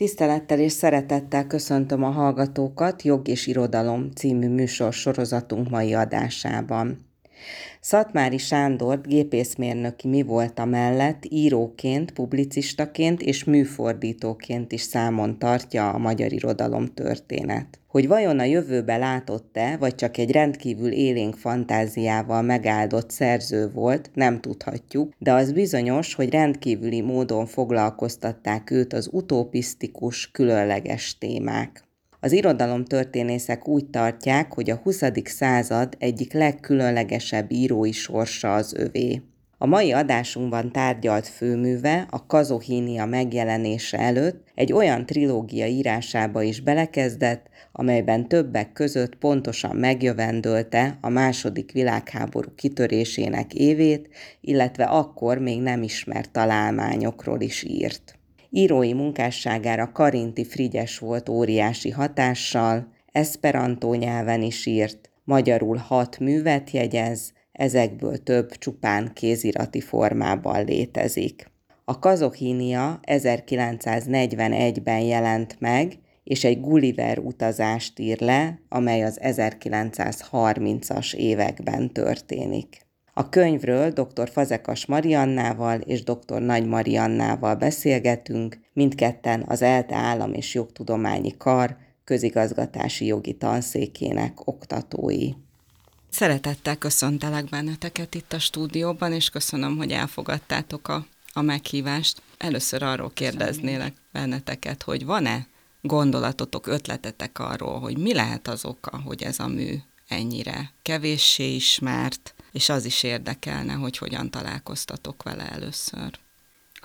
Tisztelettel és szeretettel köszöntöm a hallgatókat Jog és Irodalom című műsor sorozatunk mai adásában. Szatmári Sándort gépészmérnöki mi volt mellett íróként, publicistaként és műfordítóként is számon tartja a magyar irodalom történet. Hogy vajon a jövőbe látott-e, vagy csak egy rendkívül élénk fantáziával megáldott szerző volt, nem tudhatjuk, de az bizonyos, hogy rendkívüli módon foglalkoztatták őt az utopisztikus, különleges témák. Az irodalomtörténészek úgy tartják, hogy a 20. század egyik legkülönlegesebb írói sorsa az övé. A mai adásunkban tárgyalt főműve a Kazohínia megjelenése előtt egy olyan trilógia írásába is belekezdett, amelyben többek között pontosan megjövendölte a második világháború kitörésének évét, illetve akkor még nem ismert találmányokról is írt. Írói munkásságára Karinti Frigyes volt óriási hatással, esperantó nyelven is írt, magyarul hat művet jegyez, ezekből több csupán kézirati formában létezik. A Kazohínia 1941-ben jelent meg, és egy Gulliver utazást ír le, amely az 1930-as években történik. A könyvről dr. Fazekas Mariannával és dr. Nagy Mariannával beszélgetünk, mindketten az ELTE Állam és Jogtudományi Kar közigazgatási jogi tanszékének oktatói. Szeretettel köszöntelek benneteket itt a stúdióban, és köszönöm, hogy elfogadtátok a, a meghívást. Először arról kérdeznélek benneteket, hogy van-e gondolatotok, ötletetek arról, hogy mi lehet az oka, hogy ez a mű ennyire kevéssé ismert, és az is érdekelne, hogy hogyan találkoztatok vele először.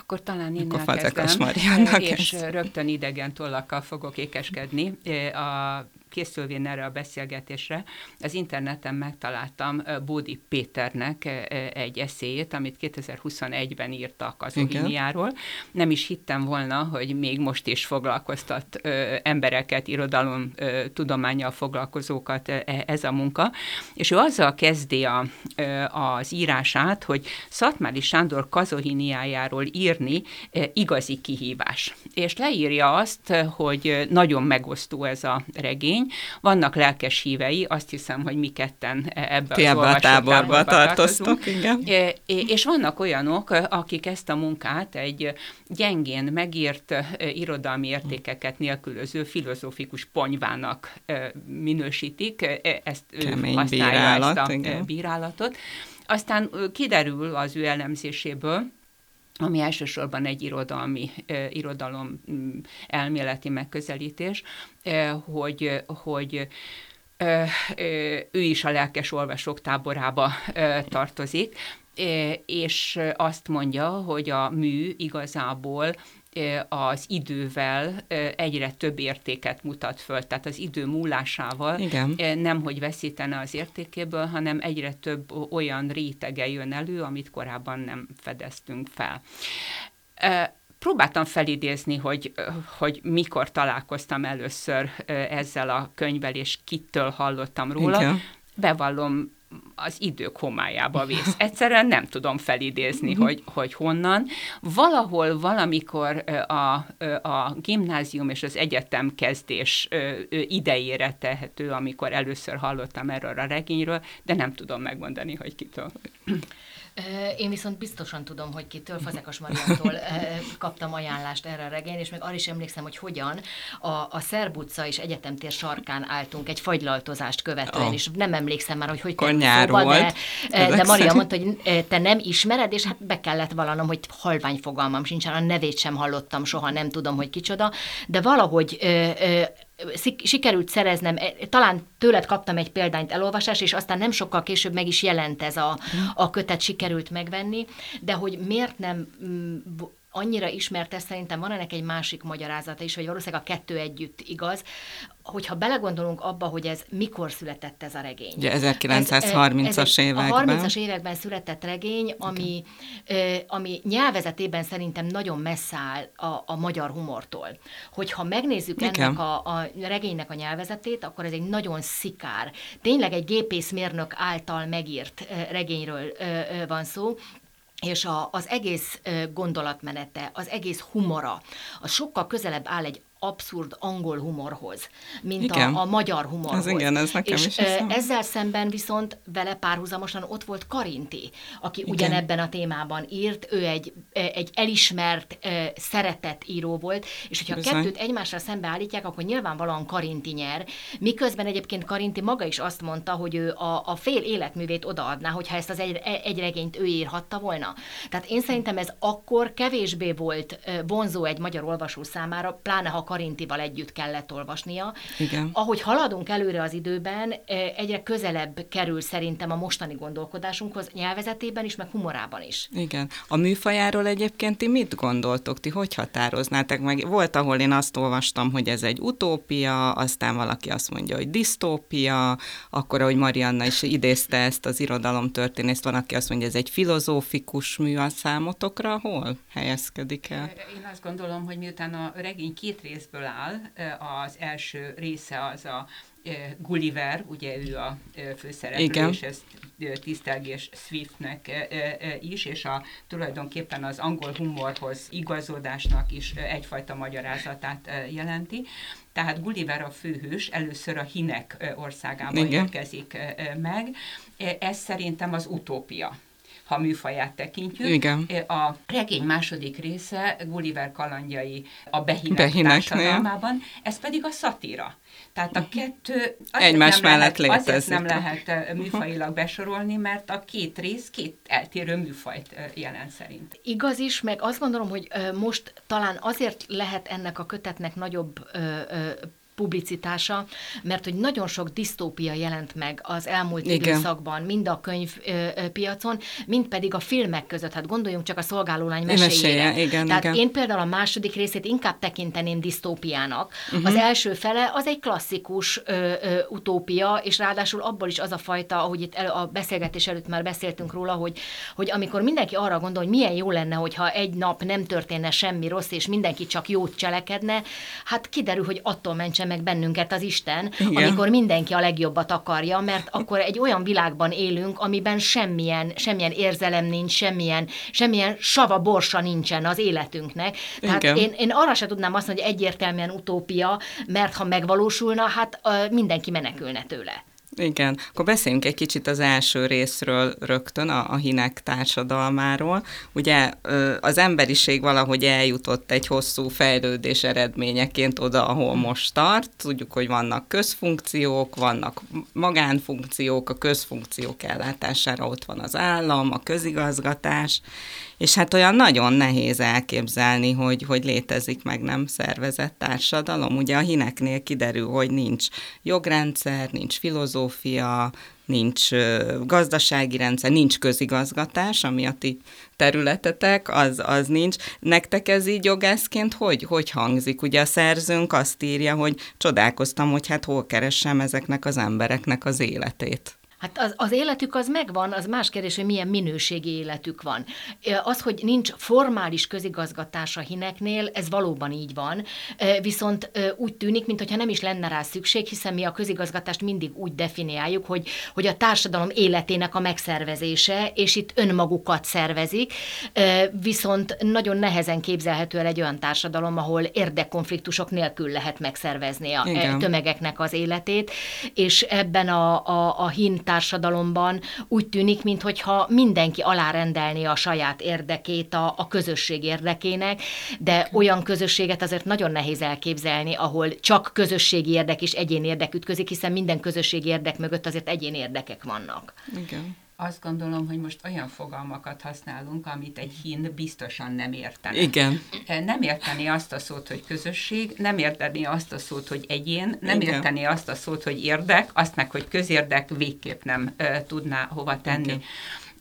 Akkor talán én Akkor elkezdem, és rögtön idegen tollakkal fogok ékeskedni. A készülvén erre a beszélgetésre, az interneten megtaláltam Bódi Péternek egy eszéjét, amit 2021-ben írtak az Oviniáról. Nem is hittem volna, hogy még most is foglalkoztat embereket, irodalom tudományjal foglalkozókat e, ez a munka, és ő azzal kezdi a, az írását, hogy Szatmári Sándor kazohiniájáról írni igazi kihívás. És leírja azt, hogy nagyon megosztó ez a regény, vannak lelkes hívei, azt hiszem, hogy mi ketten ebbe Ti az a táborba tartoztok, igen. És vannak olyanok, akik ezt a munkát egy gyengén megírt irodalmi értékeket nélkülöző filozófikus ponyvának minősítik, ezt Kemény használja bírálat, ezt a igen. bírálatot. Aztán kiderül az ő elemzéséből, ami elsősorban egy irodalmi, irodalom mm, elméleti megközelítés, hogy, hogy ő is a lelkes olvasók táborába tartozik, és azt mondja, hogy a mű igazából az idővel egyre több értéket mutat föl, tehát az idő múlásával Igen. nem, hogy veszítene az értékéből, hanem egyre több olyan rétege jön elő, amit korábban nem fedeztünk fel próbáltam felidézni, hogy, hogy mikor találkoztam először ezzel a könyvvel, és kitől hallottam róla. Igen. Bevallom, az idők homályába vész. Egyszerűen nem tudom felidézni, hogy, hogy honnan. Valahol valamikor a, a gimnázium és az egyetem kezdés idejére tehető, amikor először hallottam erről a regényről, de nem tudom megmondani, hogy kitől. Én viszont biztosan tudom, hogy kitől, Fazekas Mariantól kaptam ajánlást erre a regény, és még arra is emlékszem, hogy hogyan. A, a Szerb utca és egyetemtér sarkán álltunk egy fagylaltozást követően, oh. és nem emlékszem már, hogy hogy került szóba, de, de Maria mondta, hogy te nem ismered, és hát be kellett vallanom, hogy halvány fogalmam sincsen, a nevét sem hallottam soha, nem tudom, hogy kicsoda, de valahogy sikerült szereznem, e, talán tőled kaptam egy példányt elolvasás, és aztán nem sokkal később meg is jelent ez a, a kötet, sikerült megvenni, de hogy miért nem mm, annyira ismert ez, szerintem van ennek egy másik magyarázata is, hogy valószínűleg a kettő együtt igaz, hogyha belegondolunk abba, hogy ez mikor született ez a regény. Ugye 1930-as években. A 30-as években született regény, ami, okay. ami nyelvezetében szerintem nagyon messze áll a, a magyar humortól. Hogyha megnézzük Igen. ennek a, a regénynek a nyelvezetét, akkor ez egy nagyon szikár, tényleg egy gépészmérnök által megírt regényről van szó, és a, az egész gondolatmenete, az egész humora, az sokkal közelebb áll egy abszurd angol humorhoz, mint a, a magyar humorhoz. Ez igen, ez nekem és is ezzel szemben viszont vele párhuzamosan ott volt Karinti, aki igen. ugyanebben a témában írt, ő egy, egy elismert, szeretett író volt, és hogyha Bizony. kettőt egymásra szembe állítják, akkor nyilvánvalóan Karinti nyer, miközben egyébként Karinti maga is azt mondta, hogy ő a, a fél életművét odaadná, hogyha ezt az egy, egy regényt ő írhatta volna. Tehát én szerintem ez akkor kevésbé volt vonzó egy magyar olvasó számára, pláne ha Karintival együtt kellett olvasnia. Igen. Ahogy haladunk előre az időben, egyre közelebb kerül szerintem a mostani gondolkodásunkhoz nyelvezetében is, meg humorában is. Igen. A műfajáról egyébként ti mit gondoltok? Ti hogy határoznátok meg? Volt, ahol én azt olvastam, hogy ez egy utópia, aztán valaki azt mondja, hogy disztópia, akkor, ahogy Marianna is idézte ezt az irodalomtörténészt, van, aki azt mondja, ez egy filozófikus mű a számotokra, hol helyezkedik el? Én azt gondolom, hogy miután a regény két rész részből áll. Az első része az a Gulliver, ugye ő a főszereplő, Igen. és ezt tisztelgés Swiftnek is, és a, tulajdonképpen az angol humorhoz igazodásnak is egyfajta magyarázatát jelenti. Tehát Gulliver a főhős először a hinek országában érkezik meg. Ez szerintem az utópia ha műfaját tekintjük. Igen. A regény második része Gulliver kalandjai a behinek Behineknél. társadalmában, ez pedig a szatíra. Tehát a kettő egymás nem mellett lehet, Azért nem lehet műfajilag besorolni, mert a két rész két eltérő műfajt jelent szerint. Igaz is, meg azt gondolom, hogy most talán azért lehet ennek a kötetnek nagyobb publicitása, mert hogy nagyon sok disztópia jelent meg az elmúlt Igen. időszakban, mind a könyvpiacon, mind pedig a filmek között. Hát gondoljunk csak a szolgálólány meséjére. Meséje, igen, Tehát igen. én például a második részét inkább tekinteném disztópiának. Uh-huh. Az első fele az egy klasszikus ö, ö, utópia, és ráadásul abból is az a fajta, ahogy itt el, a beszélgetés előtt már beszéltünk róla, hogy, hogy amikor mindenki arra gondol, hogy milyen jó lenne, hogyha egy nap nem történne semmi rossz, és mindenki csak jót cselekedne, hát kiderül, hogy attól mentse meg bennünket az Isten, Igen. amikor mindenki a legjobbat akarja, mert akkor egy olyan világban élünk, amiben semmilyen, semmilyen érzelem nincs, semmilyen, semmilyen sava borsa nincsen az életünknek. Tehát én, én arra se tudnám azt mondani, hogy egyértelműen utópia, mert ha megvalósulna, hát mindenki menekülne tőle. Igen, akkor beszéljünk egy kicsit az első részről rögtön, a, a hinek társadalmáról. Ugye az emberiség valahogy eljutott egy hosszú fejlődés eredményeként oda, ahol most tart. Tudjuk, hogy vannak közfunkciók, vannak magánfunkciók, a közfunkciók ellátására ott van az állam, a közigazgatás, és hát olyan nagyon nehéz elképzelni, hogy, hogy létezik meg nem szervezett társadalom. Ugye a hineknél kiderül, hogy nincs jogrendszer, nincs filozófia, nincs gazdasági rendszer, nincs közigazgatás, ami a ti területetek, az, az nincs. Nektek ez így jogászként hogy, hogy hangzik? Ugye a szerzőnk azt írja, hogy csodálkoztam, hogy hát hol keressem ezeknek az embereknek az életét. Hát az, az életük az megvan, az más kérdés, hogy milyen minőségi életük van. Az, hogy nincs formális közigazgatás a hineknél, ez valóban így van, viszont úgy tűnik, mintha nem is lenne rá szükség, hiszen mi a közigazgatást mindig úgy definiáljuk, hogy, hogy a társadalom életének a megszervezése, és itt önmagukat szervezik, viszont nagyon nehezen képzelhető el egy olyan társadalom, ahol érdekkonfliktusok nélkül lehet megszervezni a Igen. tömegeknek az életét, és ebben a, a, a hin társadalomban úgy tűnik, mintha mindenki alárendelné a saját érdekét a, a közösség érdekének, de olyan közösséget azért nagyon nehéz elképzelni, ahol csak közösségi érdek és egyén érdek ütközik, hiszen minden közösségi érdek mögött azért egyén érdekek vannak. Igen azt gondolom, hogy most olyan fogalmakat használunk, amit egy hin biztosan nem értene. Igen. Nem érteni azt a szót, hogy közösség, nem érteni azt a szót, hogy egyén, nem Igen. érteni azt a szót, hogy érdek, azt meg, hogy közérdek végképp nem uh, tudná hova tenni.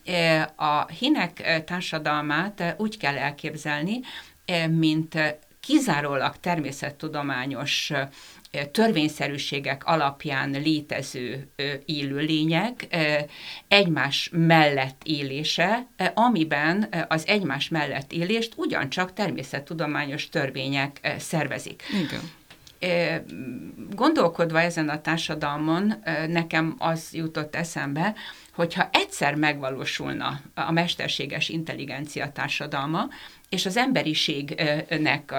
Igen. A hinek társadalmát úgy kell elképzelni, mint kizárólag természettudományos törvényszerűségek alapján létező élőlények egymás mellett élése, amiben az egymás mellett élést ugyancsak természettudományos törvények szervezik. Igen Gondolkodva ezen a társadalmon, nekem az jutott eszembe, hogyha egyszer megvalósulna a mesterséges intelligencia társadalma, és az emberiségnek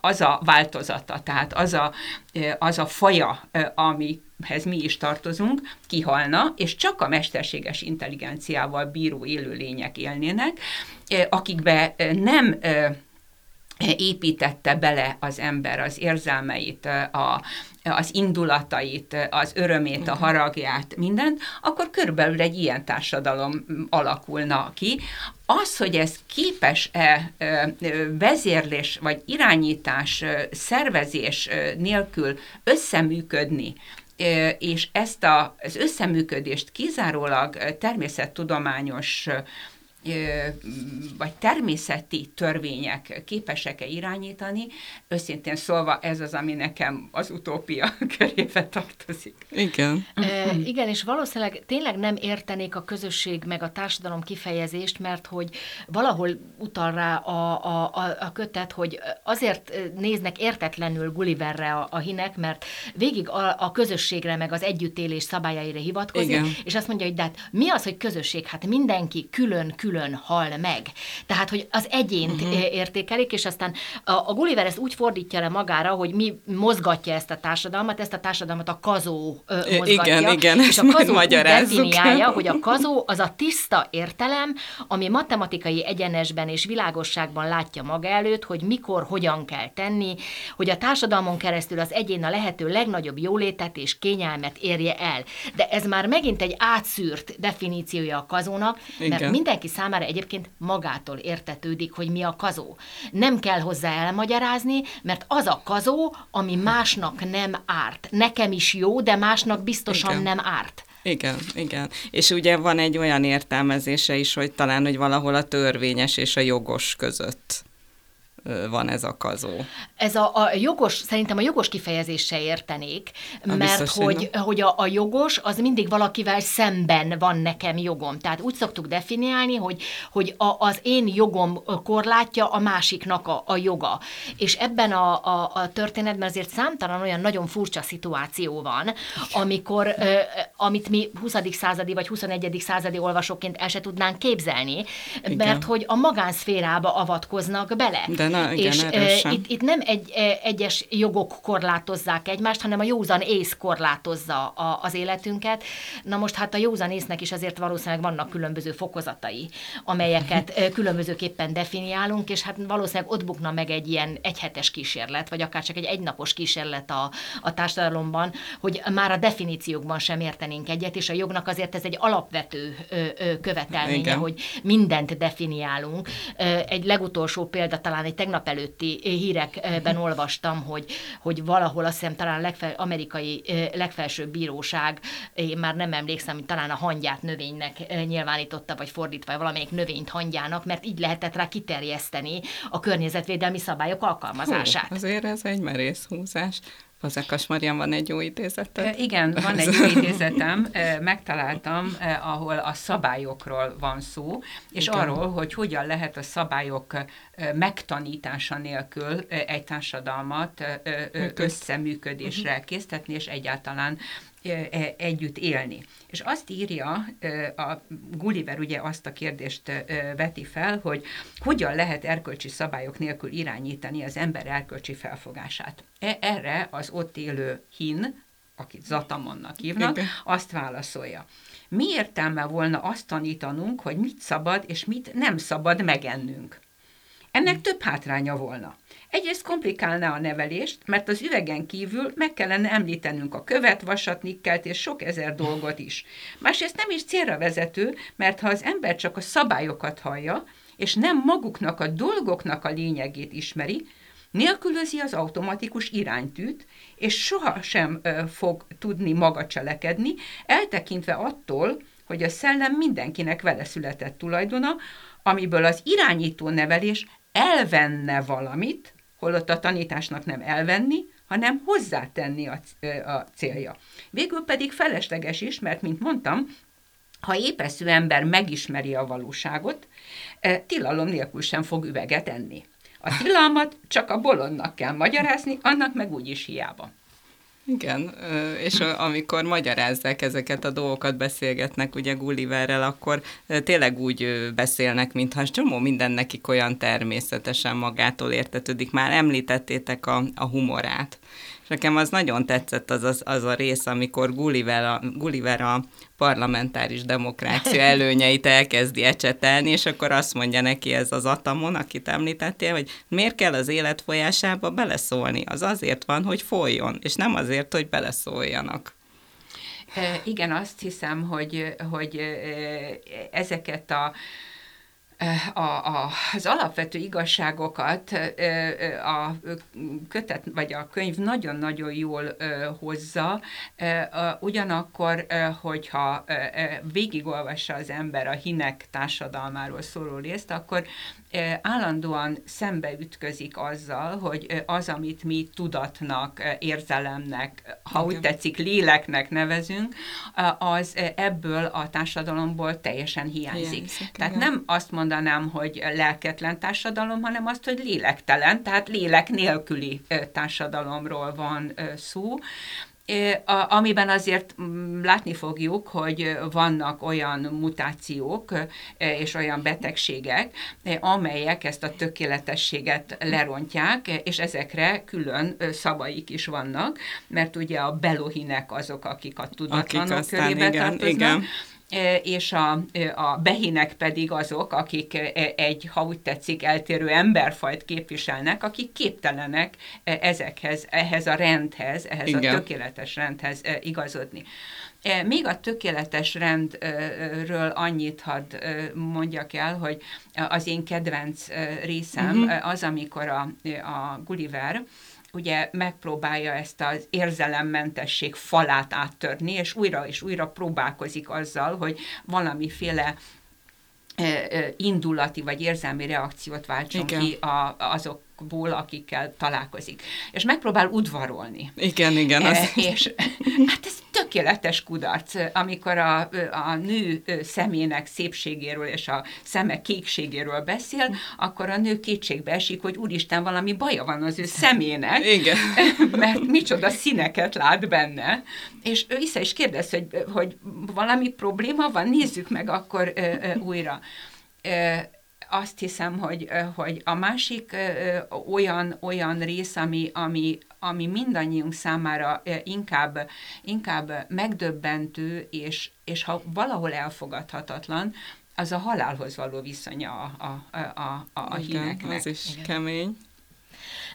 az a változata, tehát az a, az a faja, amihez mi is tartozunk, kihalna, és csak a mesterséges intelligenciával bíró élőlények élnének, akikbe nem építette bele az ember az érzelmeit, a, az indulatait, az örömét, a haragját, mindent, akkor körülbelül egy ilyen társadalom alakulna ki. Az, hogy ez képes-e vezérlés vagy irányítás, szervezés nélkül összeműködni, és ezt a, az összeműködést kizárólag természettudományos vagy természeti törvények képesek-e irányítani, őszintén szólva ez az, ami nekem az utópia körébe tartozik. Igen. E, igen, és valószínűleg tényleg nem értenék a közösség meg a társadalom kifejezést, mert hogy valahol utal rá a, a, a, a kötet, hogy azért néznek értetlenül Gulliverre a, a hinek, mert végig a, a közösségre meg az együttélés szabályaira hivatkozik, Igen. és azt mondja, hogy de hát mi az, hogy közösség? Hát mindenki külön-külön külön hal meg. Tehát, hogy az egyént uh-huh. értékelik, és aztán a, a Gulliver ezt úgy fordítja le magára, hogy mi mozgatja ezt a társadalmat, ezt a társadalmat a kazó ö, mozgatja. Igen, igen, és a kazó úgy definiálja, hogy a kazó az a tiszta értelem, ami matematikai egyenesben és világosságban látja maga előtt, hogy mikor, hogyan kell tenni, hogy a társadalmon keresztül az egyén a lehető legnagyobb jólétet és kényelmet érje el. De ez már megint egy átszűrt definíciója a kazónak, mert Igen. mindenki számára egyébként magától értetődik, hogy mi a kazó. Nem kell hozzá elmagyarázni, mert az a kazó, ami másnak nem árt. Nekem is jó, de másnak biztosan Igen. nem árt. Igen, igen. És ugye van egy olyan értelmezése is, hogy talán, hogy valahol a törvényes és a jogos között van ez a kazó. Ez a, a jogos, szerintem a jogos kifejezéssel értenék, a mert hogy, hogy a, a jogos az mindig valakivel szemben van nekem jogom. Tehát úgy szoktuk definiálni, hogy, hogy a, az én jogom korlátja a másiknak a, a joga. És ebben a, a, a történetben azért számtalan olyan nagyon furcsa szituáció van, amikor, ö, amit mi 20. századi vagy 21. századi olvasóként el se tudnánk képzelni, Igen. mert hogy a magánszférába avatkoznak bele. De na, igen, és itt, itt nem egy, egyes jogok korlátozzák egymást, hanem a józan ész korlátozza a, az életünket. Na most hát a józan észnek is azért valószínűleg vannak különböző fokozatai, amelyeket különbözőképpen definiálunk, és hát valószínűleg ott bukna meg egy ilyen egyhetes kísérlet, vagy akár csak egy egynapos kísérlet a, a társadalomban, hogy már a definíciókban sem értenénk egyet, és a jognak azért ez egy alapvető követelménye, Igen. hogy mindent definiálunk. Egy legutolsó példa talán egy tegnap előtti hírekben olvastam, hogy, hogy valahol azt hiszem talán legfel, amerikai legfelsőbb bíróság, én már nem emlékszem, hogy talán a hangyát növénynek nyilvánította, vagy fordítva valamelyik növényt hangyának, mert így lehetett rá kiterjeszteni a környezetvédelmi szabályok alkalmazását. Hú, azért ez egy merész húzás. Fazekas Marian, van egy jó idézeted? Igen, van egy jó idézetem, megtaláltam, ahol a szabályokról van szó, és Igen. arról, hogy hogyan lehet a szabályok megtanítása nélkül egy társadalmat összeműködésre késztetni, és egyáltalán együtt élni. És azt írja, a Gulliver ugye azt a kérdést veti fel, hogy hogyan lehet erkölcsi szabályok nélkül irányítani az ember erkölcsi felfogását. E, erre az ott élő hin, akit Zatamonnak hívnak, Igen. azt válaszolja. Mi értelme volna azt tanítanunk, hogy mit szabad és mit nem szabad megennünk? Ennek több hátránya volna. Egyrészt komplikálná a nevelést, mert az üvegen kívül meg kellene említenünk a követ, vasat, nikkelt és sok ezer dolgot is. Másrészt nem is célra vezető, mert ha az ember csak a szabályokat hallja, és nem maguknak a dolgoknak a lényegét ismeri, nélkülözi az automatikus iránytűt, és sohasem ö, fog tudni maga cselekedni, eltekintve attól, hogy a szellem mindenkinek vele született tulajdona, amiből az irányító nevelés elvenne valamit, holott a tanításnak nem elvenni, hanem hozzátenni a, a célja. Végül pedig felesleges is, mert, mint mondtam, ha épeszű ember megismeri a valóságot, tilalom nélkül sem fog üveget enni. A tilalmat csak a bolondnak kell magyarázni, annak meg úgyis hiába. Igen, és amikor magyarázzák ezeket a dolgokat, beszélgetnek ugye Gulliverrel, akkor tényleg úgy beszélnek, mintha csomó minden nekik olyan természetesen magától értetődik. Már említettétek a, a humorát. Nekem az nagyon tetszett az, az, az a rész, amikor Gulliver a, Gulliver a parlamentáris demokrácia előnyeit elkezdi ecsetelni, és akkor azt mondja neki ez az Atamon, akit említettél, hogy miért kell az élet folyásába beleszólni? Az azért van, hogy folyjon, és nem azért, hogy beleszóljanak. Igen, azt hiszem, hogy, hogy ezeket a a, a, az alapvető igazságokat a kötet vagy a könyv nagyon-nagyon jól hozza, ugyanakkor, hogyha végigolvassa az ember a hinek társadalmáról szóló részt, akkor állandóan szembeütközik azzal, hogy az, amit mi tudatnak, érzelemnek, ha úgy tetszik, léleknek nevezünk, az ebből a társadalomból teljesen hiányzik. hiányzik Tehát igen. nem azt mondanám, hogy lelketlen társadalom, hanem azt, hogy lélektelen, tehát lélek nélküli társadalomról van szó. Amiben azért mm, látni fogjuk, hogy vannak olyan mutációk és olyan betegségek, amelyek ezt a tökéletességet lerontják, és ezekre külön szavaik is vannak, mert ugye a belohinek azok, akik a tudatlanok akik körébe igen, tartoznak, igen és a, a behinek pedig azok, akik egy, ha úgy tetszik, eltérő emberfajt képviselnek, akik képtelenek ezekhez, ehhez a rendhez, ehhez Igen. a tökéletes rendhez igazodni. Még a tökéletes rendről annyit hadd mondjak el, hogy az én kedvenc részem uh-huh. az, amikor a, a Gulliver ugye megpróbálja ezt az érzelemmentesség falát áttörni, és újra és újra próbálkozik azzal, hogy valamiféle indulati vagy érzelmi reakciót váltson Igen. ki a, azok ból, akikkel találkozik. És megpróbál udvarolni. Igen, igen. Az... E, és hát ez tökéletes kudarc, amikor a, a nő szemének szépségéről és a szeme kékségéről beszél, akkor a nő kétségbe esik, hogy úristen, valami baja van az ő szemének, Igen. mert micsoda színeket lát benne. És ő vissza is kérdez, hogy, hogy valami probléma van, nézzük meg akkor ö, ö, újra. Ö, azt hiszem, hogy, hogy a másik olyan, olyan rész, ami, ami, ami mindannyiunk számára inkább, inkább megdöbbentő, és, és ha valahol elfogadhatatlan, az a halálhoz való viszonya a, a, a, a, a híneknek. az is Igen. kemény.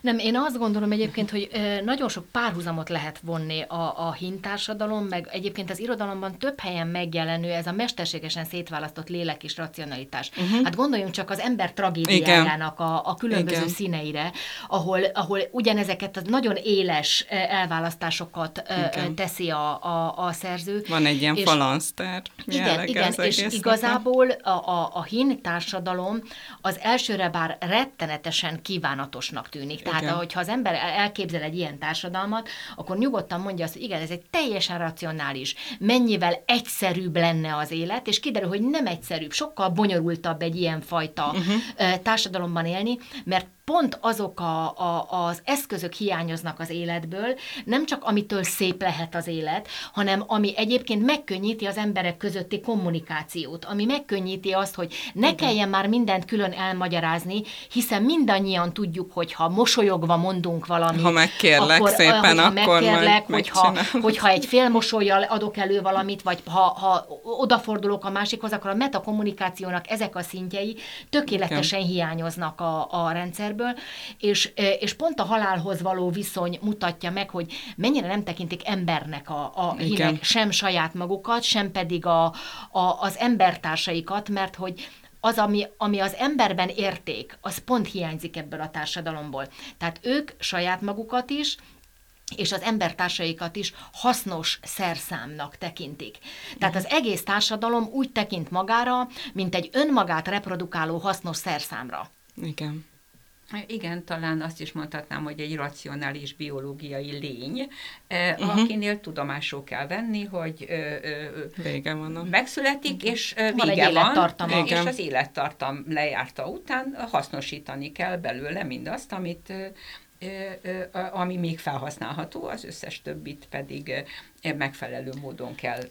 Nem, én azt gondolom egyébként, hogy nagyon sok párhuzamot lehet vonni a, a hintársadalom, meg egyébként az irodalomban több helyen megjelenő ez a mesterségesen szétválasztott lélek és racionalitás. Uh-huh. Hát gondoljunk csak az ember tragédiájának a, a különböző Igen. színeire, ahol, ahol ugyanezeket a nagyon éles elválasztásokat Igen. teszi a, a, a szerző. Van egy ilyen falansztár. Igen, igen és igazából a, a, a hin társadalom az elsőre bár rettenetesen kívánatosnak tűnik. Tehát tehát, ahogy ha az ember elképzel egy ilyen társadalmat, akkor nyugodtan mondja azt, hogy igen, ez egy teljesen racionális, mennyivel egyszerűbb lenne az élet, és kiderül, hogy nem egyszerűbb, sokkal bonyolultabb egy ilyen fajta uh-huh. társadalomban élni, mert pont azok a, a, az eszközök hiányoznak az életből, nem csak amitől szép lehet az élet, hanem ami egyébként megkönnyíti az emberek közötti kommunikációt, ami megkönnyíti azt, hogy ne Igen. kelljen már mindent külön elmagyarázni, hiszen mindannyian tudjuk, hogy ha mosolyogva mondunk valamit, ha megkérlek akkor, szépen, akkor megkérlek, hogyha, hogyha egy fél mosolyjal adok elő valamit, vagy ha, ha odafordulok a másikhoz, akkor a metakommunikációnak ezek a szintjei tökéletesen Igen. hiányoznak a, a rendszer emberből, és, és pont a halálhoz való viszony mutatja meg, hogy mennyire nem tekintik embernek a, a hínek sem saját magukat, sem pedig a, a, az embertársaikat, mert hogy az, ami, ami az emberben érték, az pont hiányzik ebből a társadalomból. Tehát ők saját magukat is, és az embertársaikat is hasznos szerszámnak tekintik. Tehát az egész társadalom úgy tekint magára, mint egy önmagát reprodukáló hasznos szerszámra. Igen. Igen, talán azt is mondhatnám, hogy egy racionális biológiai lény, uh-huh. akinél tudomásul kell venni, hogy vége van. megszületik, és van vége van, és az élettartam lejárta után hasznosítani kell belőle mindazt, amit ami még felhasználható, az összes többit pedig megfelelő módon kell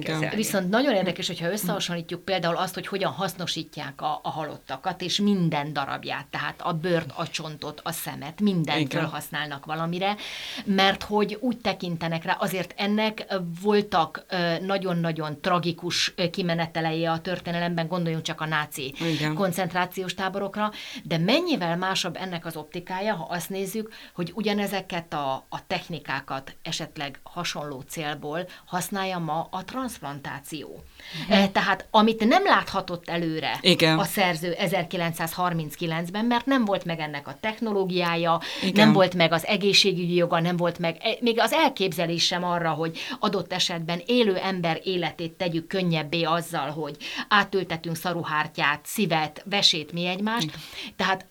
kezelni. Viszont nagyon érdekes, hogyha összehasonlítjuk például azt, hogy hogyan hasznosítják a, a halottakat, és minden darabját, tehát a bőrt, a csontot, a szemet, mindent Igen. felhasználnak valamire, mert hogy úgy tekintenek rá, azért ennek voltak nagyon-nagyon tragikus kimenetelei a történelemben, gondoljunk csak a náci Igen. koncentrációs táborokra, de mennyivel másabb ennek az optikája, ha azt nézzük, hogy ugyanezeket a, a technikákat esetleg hasonló célból használja ma a transplantáció. Uh-huh. Tehát amit nem láthatott előre Igen. a szerző 1939-ben, mert nem volt meg ennek a technológiája, Igen. nem volt meg az egészségügyi joga, nem volt meg e, még az elképzelés sem arra, hogy adott esetben élő ember életét tegyük könnyebbé azzal, hogy átültetünk szaruhártyát, szívet, vesét, mi egymást. Igen. Tehát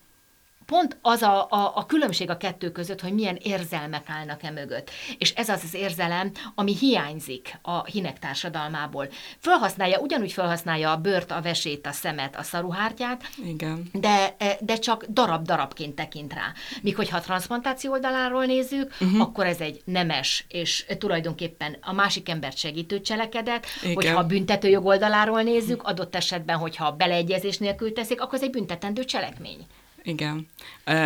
pont az a, a, a különbség a kettő között, hogy milyen érzelmek állnak e mögött. És ez az az érzelem, ami hiányzik a hinek társadalmából. Fölhasználja, ugyanúgy felhasználja a bőrt, a vesét, a szemet, a szaruhártyát, Igen. De, e, de csak darab-darabként tekint rá. Míg hogyha a transplantáció oldaláról nézzük, uh-huh. akkor ez egy nemes, és tulajdonképpen a másik embert segítő cselekedet, Igen. hogyha a büntetőjog oldaláról nézzük, adott esetben, hogyha beleegyezés nélkül teszik, akkor ez egy büntetendő cselekmény. Igen.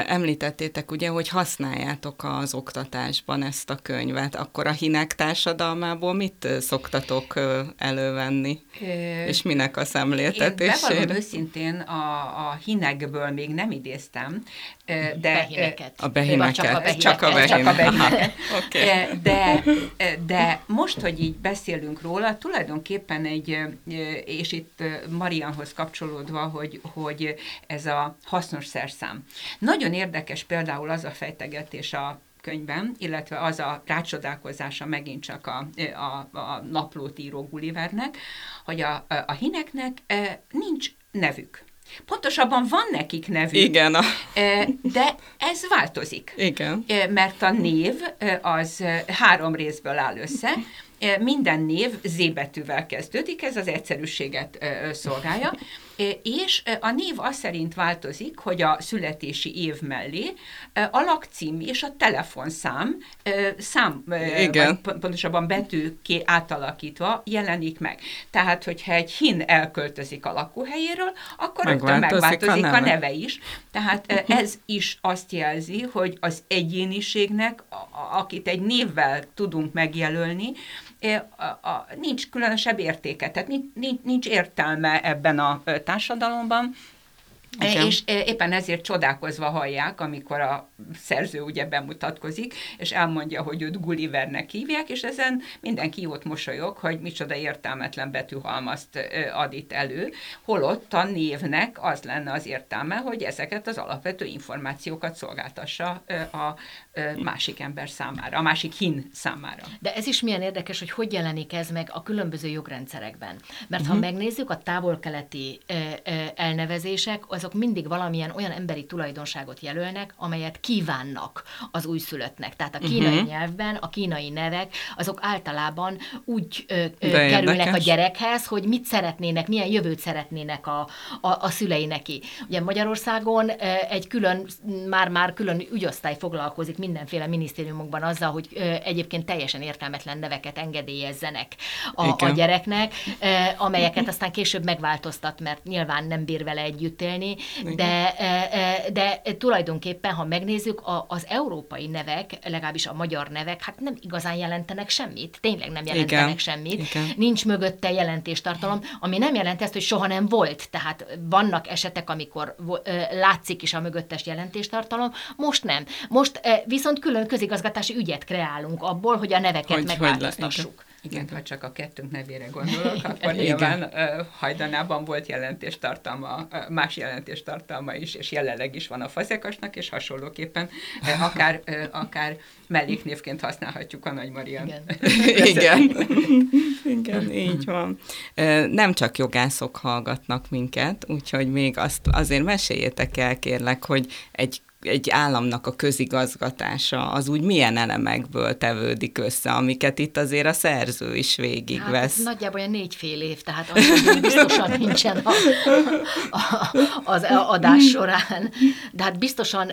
Említettétek ugye, hogy használjátok az oktatásban ezt a könyvet. Akkor a hinek társadalmából mit szoktatok elővenni? É, És minek a szemléltetésére? Én bevallom őszintén, a, a hinekből még nem idéztem, de... Behineket. A behineket. Csak a behineket. Csak a behineket. okay. de, de most, hogy így beszélünk róla, tulajdonképpen egy, és itt Marianhoz kapcsolódva, hogy, hogy ez a hasznos szerszám. Nagyon érdekes például az a fejtegetés a könyvben, illetve az a rácsodálkozása megint csak a, a, a naplót író Gullivernek, hogy a, a hineknek nincs nevük. Pontosabban van nekik nevük. Igen. A... De ez változik. Igen. Mert a név az három részből áll össze. Minden név Z betűvel kezdődik, ez az egyszerűséget szolgálja, és a név az szerint változik, hogy a születési év mellé a lakcím és a telefonszám szám, Igen. Vagy pontosabban betűké átalakítva jelenik meg. Tehát, hogyha egy hin elköltözik a lakóhelyéről, akkor megváltozik, megváltozik a, neve. a neve is. Tehát ez is azt jelzi, hogy az egyéniségnek, akit egy névvel tudunk megjelölni, nincs különösebb értéke, tehát nincs, nincs értelme ebben a társadalomban, igen. És éppen ezért csodálkozva hallják, amikor a szerző ugye bemutatkozik, és elmondja, hogy őt Gullivernek hívják, és ezen mindenki jót mosolyog, hogy micsoda értelmetlen betűhalmazt ad itt elő, holott a névnek az lenne az értelme, hogy ezeket az alapvető információkat szolgáltassa a másik ember számára, a másik hin számára. De ez is milyen érdekes, hogy hogy jelenik ez meg a különböző jogrendszerekben. Mert uh-huh. ha mhm. megnézzük a távol-keleti elnevezések, azok mindig valamilyen olyan emberi tulajdonságot jelölnek, amelyet kívánnak az újszülöttnek. Tehát a kínai uh-huh. nyelvben a kínai nevek, azok általában úgy ö, ö, kerülnek érdekes. a gyerekhez, hogy mit szeretnének, milyen jövőt szeretnének a, a, a szülei neki. Ugye Magyarországon egy külön, már-már külön ügyosztály foglalkozik mindenféle minisztériumokban azzal, hogy egyébként teljesen értelmetlen neveket engedélyezzenek a, a gyereknek, amelyeket aztán később megváltoztat, mert nyilván nem bír vele együtt élni, de, de tulajdonképpen, ha megnézzük, az európai nevek, legalábbis a magyar nevek, hát nem igazán jelentenek semmit, tényleg nem jelentenek Igen. semmit, Igen. nincs mögötte jelentéstartalom, ami nem jelenti ezt, hogy soha nem volt, tehát vannak esetek, amikor látszik is a mögöttes jelentéstartalom, most nem. Most viszont külön közigazgatási ügyet kreálunk abból, hogy a neveket hogy, megváltoztassuk. Hogy Igen, ha csak a kettőnk nevére gondolok, akkor nyilván uh, hajdanában volt jelentéstartalma, uh, más jelentéstartalma is, és jelenleg is van a fazekasnak, és hasonlóképpen uh, akár, uh, akár melléknévként használhatjuk a Nagy Marian. Igen. Igen. Igen, így van. Nem csak jogászok hallgatnak minket, úgyhogy még azt azért meséljétek el, kérlek, hogy egy egy államnak a közigazgatása az úgy milyen elemekből tevődik össze, amiket itt azért a szerző is végigvesz. Hát nagyjából olyan négyfél év, tehát az biztosan nincsen a, a, az adás során. De hát biztosan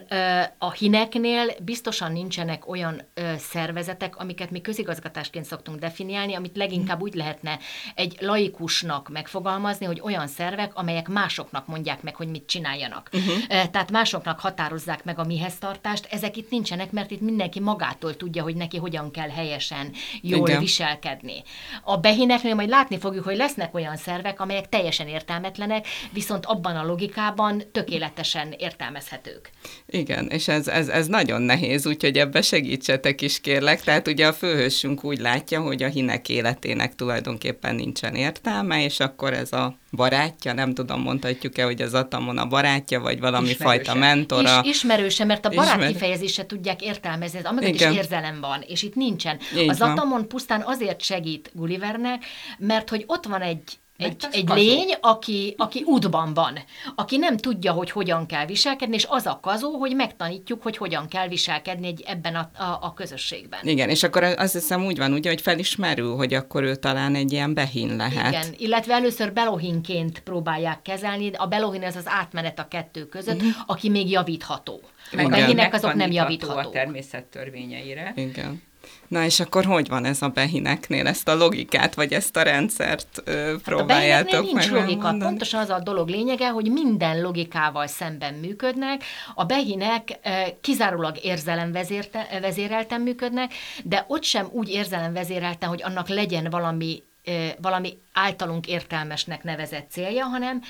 a hineknél biztosan nincsenek olyan szervezetek, amiket mi közigazgatásként szoktunk definiálni, amit leginkább úgy lehetne egy laikusnak megfogalmazni, hogy olyan szervek, amelyek másoknak mondják meg, hogy mit csináljanak. Uh-huh. Tehát másoknak határozzák határozzák meg a mihez tartást, ezek itt nincsenek, mert itt mindenki magától tudja, hogy neki hogyan kell helyesen, jól Igen. viselkedni. A behineknél majd látni fogjuk, hogy lesznek olyan szervek, amelyek teljesen értelmetlenek, viszont abban a logikában tökéletesen értelmezhetők. Igen, és ez, ez, ez nagyon nehéz, úgyhogy ebbe segítsetek is kérlek. Tehát ugye a főhősünk úgy látja, hogy a hinek életének tulajdonképpen nincsen értelme, és akkor ez a barátja, nem tudom, mondhatjuk-e, hogy az Atamon a barátja, vagy valami ismerőse. fajta mentora. Is, ismerőse, mert a barát Ismer... kifejezése tudják értelmezni, amíg is érzelem van, és itt nincsen. Így az van. Atamon pusztán azért segít Gullivernek, mert hogy ott van egy egy, egy lény, aki, aki útban van, aki nem tudja, hogy hogyan kell viselkedni, és az a kazó, hogy megtanítjuk, hogy hogyan kell viselkedni egy, ebben a, a, a közösségben. Igen, és akkor azt hiszem úgy van, ugye, hogy felismerül, hogy akkor ő talán egy ilyen behin lehet. Igen, illetve először belohinként próbálják kezelni, a belohin az az átmenet a kettő között, uh-huh. aki még javítható. Meg a behinek azok nem javíthatók. a természet törvényeire. Igen. Na és akkor hogy van ez a behineknél? Ezt a logikát, vagy ezt a rendszert ö, próbáljátok hát a nincs meg logika. Mondani? Pontosan az a dolog lényege, hogy minden logikával szemben működnek. A behinek e, kizárólag érzelemvezérelten működnek, de ott sem úgy érzelemvezérelten, hogy annak legyen valami, e, valami általunk értelmesnek nevezett célja, hanem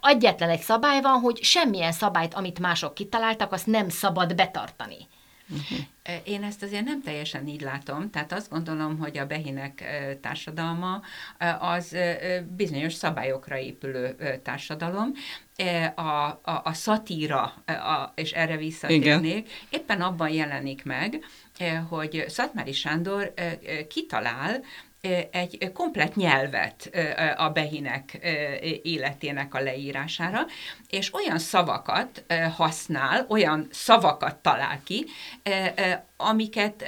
egyetlen egy szabály van, hogy semmilyen szabályt, amit mások kitaláltak, azt nem szabad betartani. Uh-huh. Én ezt azért nem teljesen így látom, tehát azt gondolom, hogy a behinek társadalma az bizonyos szabályokra épülő társadalom. A, a, a szatíra, a, és erre visszatérnék, éppen abban jelenik meg, hogy Szatmári Sándor kitalál egy komplet nyelvet a behinek életének a leírására, és olyan szavakat használ, olyan szavakat talál ki, amiket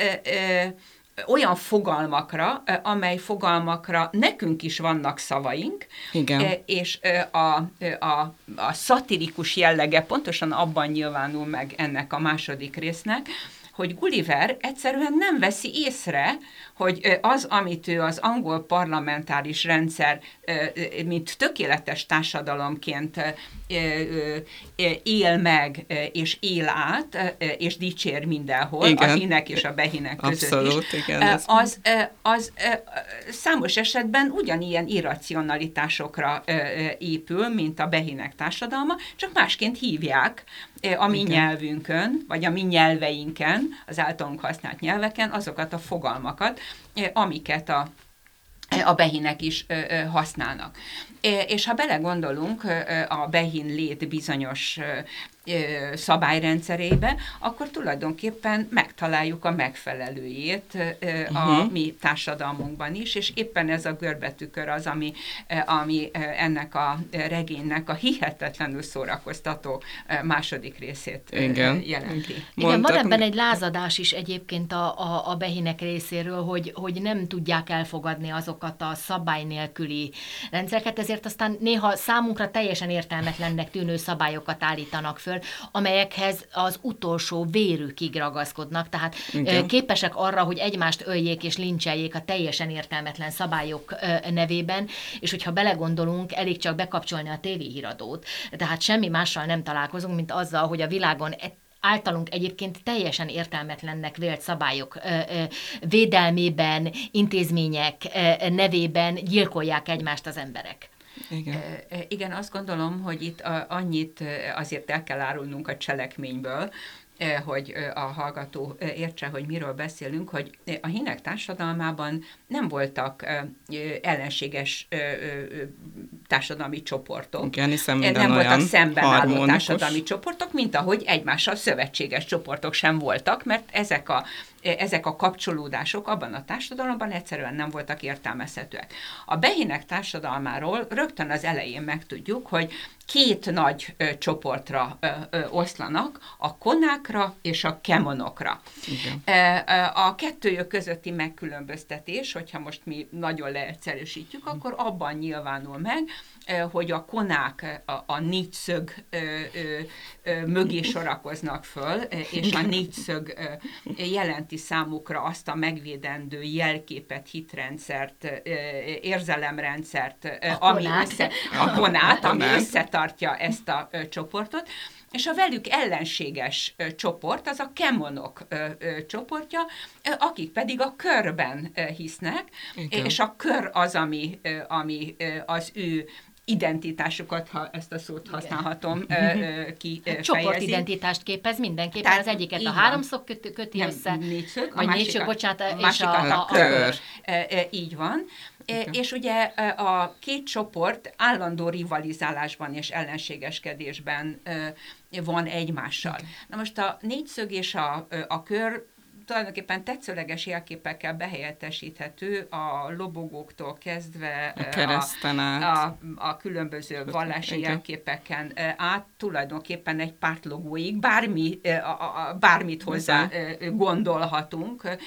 olyan fogalmakra, amely fogalmakra nekünk is vannak szavaink, Igen. és a, a, a szatirikus jellege pontosan abban nyilvánul meg ennek a második résznek, hogy Gulliver egyszerűen nem veszi észre, hogy az, amit ő az angol parlamentáris rendszer, mint tökéletes társadalomként él meg, és él át, és dicsér mindenhol, igen. a hinek és a behinek között Abszolút, is, igen, az, az, az számos esetben ugyanilyen irracionalitásokra épül, mint a behinek társadalma, csak másként hívják a mi igen. nyelvünkön, vagy a mi nyelveinken, az általunk használt nyelveken azokat a fogalmakat, amiket a a behinek is használnak. És ha belegondolunk a behin lét bizonyos szabályrendszerébe, akkor tulajdonképpen megtaláljuk a megfelelőjét a uh-huh. mi társadalmunkban is, és éppen ez a görbetükör az, ami, ami ennek a regénynek a hihetetlenül szórakoztató második részét Igen. jelenti. Igen, van ebben egy lázadás is egyébként a, a, a behinek részéről, hogy, hogy nem tudják elfogadni azokat a szabály nélküli rendszereket, ezért aztán néha számunkra teljesen értelmetlennek tűnő szabályokat állítanak föl, föl, amelyekhez az utolsó vérükig ragaszkodnak, tehát Igen. képesek arra, hogy egymást öljék és lincseljék a teljesen értelmetlen szabályok nevében, és hogyha belegondolunk, elég csak bekapcsolni a tévéhíradót, tehát semmi mással nem találkozunk, mint azzal, hogy a világon általunk egyébként teljesen értelmetlennek vélt szabályok védelmében, intézmények nevében gyilkolják egymást az emberek. Igen. Igen, azt gondolom, hogy itt annyit azért el kell árulnunk a cselekményből, hogy a hallgató értse, hogy miről beszélünk, hogy a hinek társadalmában nem voltak ellenséges társadalmi csoportok. Igen, hiszen nem voltak szemben álló társadalmi csoportok, mint ahogy egymással szövetséges csoportok sem voltak, mert ezek a ezek a kapcsolódások abban a társadalomban egyszerűen nem voltak értelmezhetőek. A behinek társadalmáról rögtön az elején megtudjuk, hogy két nagy ö, csoportra ö, ö, oszlanak, a konákra és a kemonokra. Igen. A kettőjük közötti megkülönböztetés, hogyha most mi nagyon leegyszerűsítjük, akkor abban nyilvánul meg, hogy a konák a, a négyszög mögé sorakoznak föl, és a négyszög jelenti számukra azt a megvédendő jelképet, hitrendszert, érzelemrendszert, a ami konát. össze, a konát, ami összetartja ezt a csoportot, és a velük ellenséges ö, csoport, az a kemonok ö, ö, csoportja, ö, akik pedig a körben ö, hisznek, Igen. és a kör az, ami, ö, ami ö, az ő identitásukat, ha ezt a szót használhatom, ki hát Csoportidentitást képez mindenképpen, Tehát az egyiket a háromszög köti, köti nem, össze, négyszög, vagy négyszög, bocsánat, a és a, a, a, kör. Így van. Okay. És ugye a két csoport állandó rivalizálásban és ellenségeskedésben van egymással. Okay. Na most a négyszög és a, a kör tulajdonképpen tetszőleges jelképekkel behelyettesíthető a lobogóktól kezdve a, a, a, a különböző vallási Igen. jelképeken át tulajdonképpen egy pártlogóig bármi, a, a, bármit hozzá gondolhatunk. E,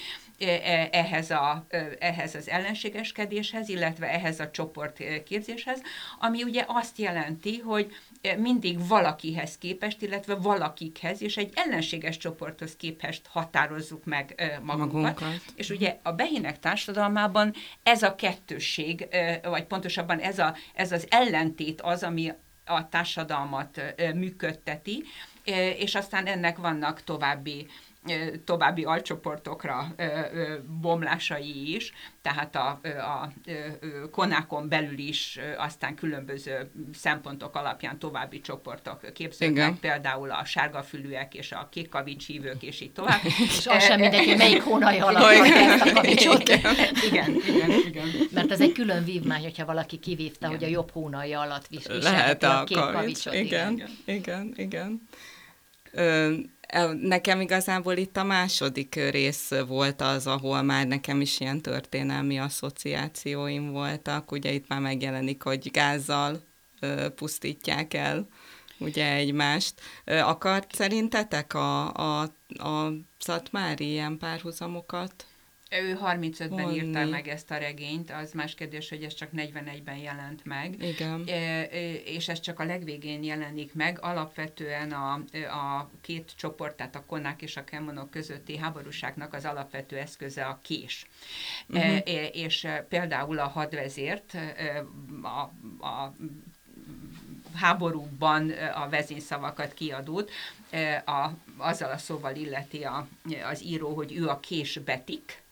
ehhez, a, ehhez az ellenségeskedéshez, illetve ehhez a csoportképzéshez, ami ugye azt jelenti, hogy mindig valakihez képest, illetve valakikhez, és egy ellenséges csoporthoz képest határozzuk meg magunkat. magunkat. És ugye a behinek társadalmában ez a kettőség, vagy pontosabban ez, a, ez az ellentét az, ami a társadalmat működteti, és aztán ennek vannak további további alcsoportokra bomlásai is, tehát a, a konákon belül is aztán különböző szempontok alapján további csoportok képződnek, Igen. például a sárgafülűek és a kékkavics hívők, és így tovább. és az sem mindegy, melyik hónaj alatt ezt a kavicsot. Igen, igen, igen. Mert ez egy külön vívmány, hogyha valaki kivívta, igen. hogy a jobb hónalja alatt viselheti Lehet a, a kék kavicsot. Igen, igen, igen. igen. igen. Nekem igazából itt a második rész volt az, ahol már nekem is ilyen történelmi asszociációim voltak. Ugye itt már megjelenik, hogy gázzal pusztítják el ugye egymást. Akart szerintetek a, a, a szatmári ilyen párhuzamokat? Ő 35-ben írta meg ezt a regényt, az más kérdés, hogy ez csak 41-ben jelent meg. Igen. E, és ez csak a legvégén jelenik meg. Alapvetően a, a két csoport, tehát a konák és a kemonok közötti háborúságnak az alapvető eszköze a kés. Uh-huh. E, és például a hadvezért a, a háborúban a vezényszavakat kiadót, a, azzal a szóval illeti a, az író, hogy ő a kés betik,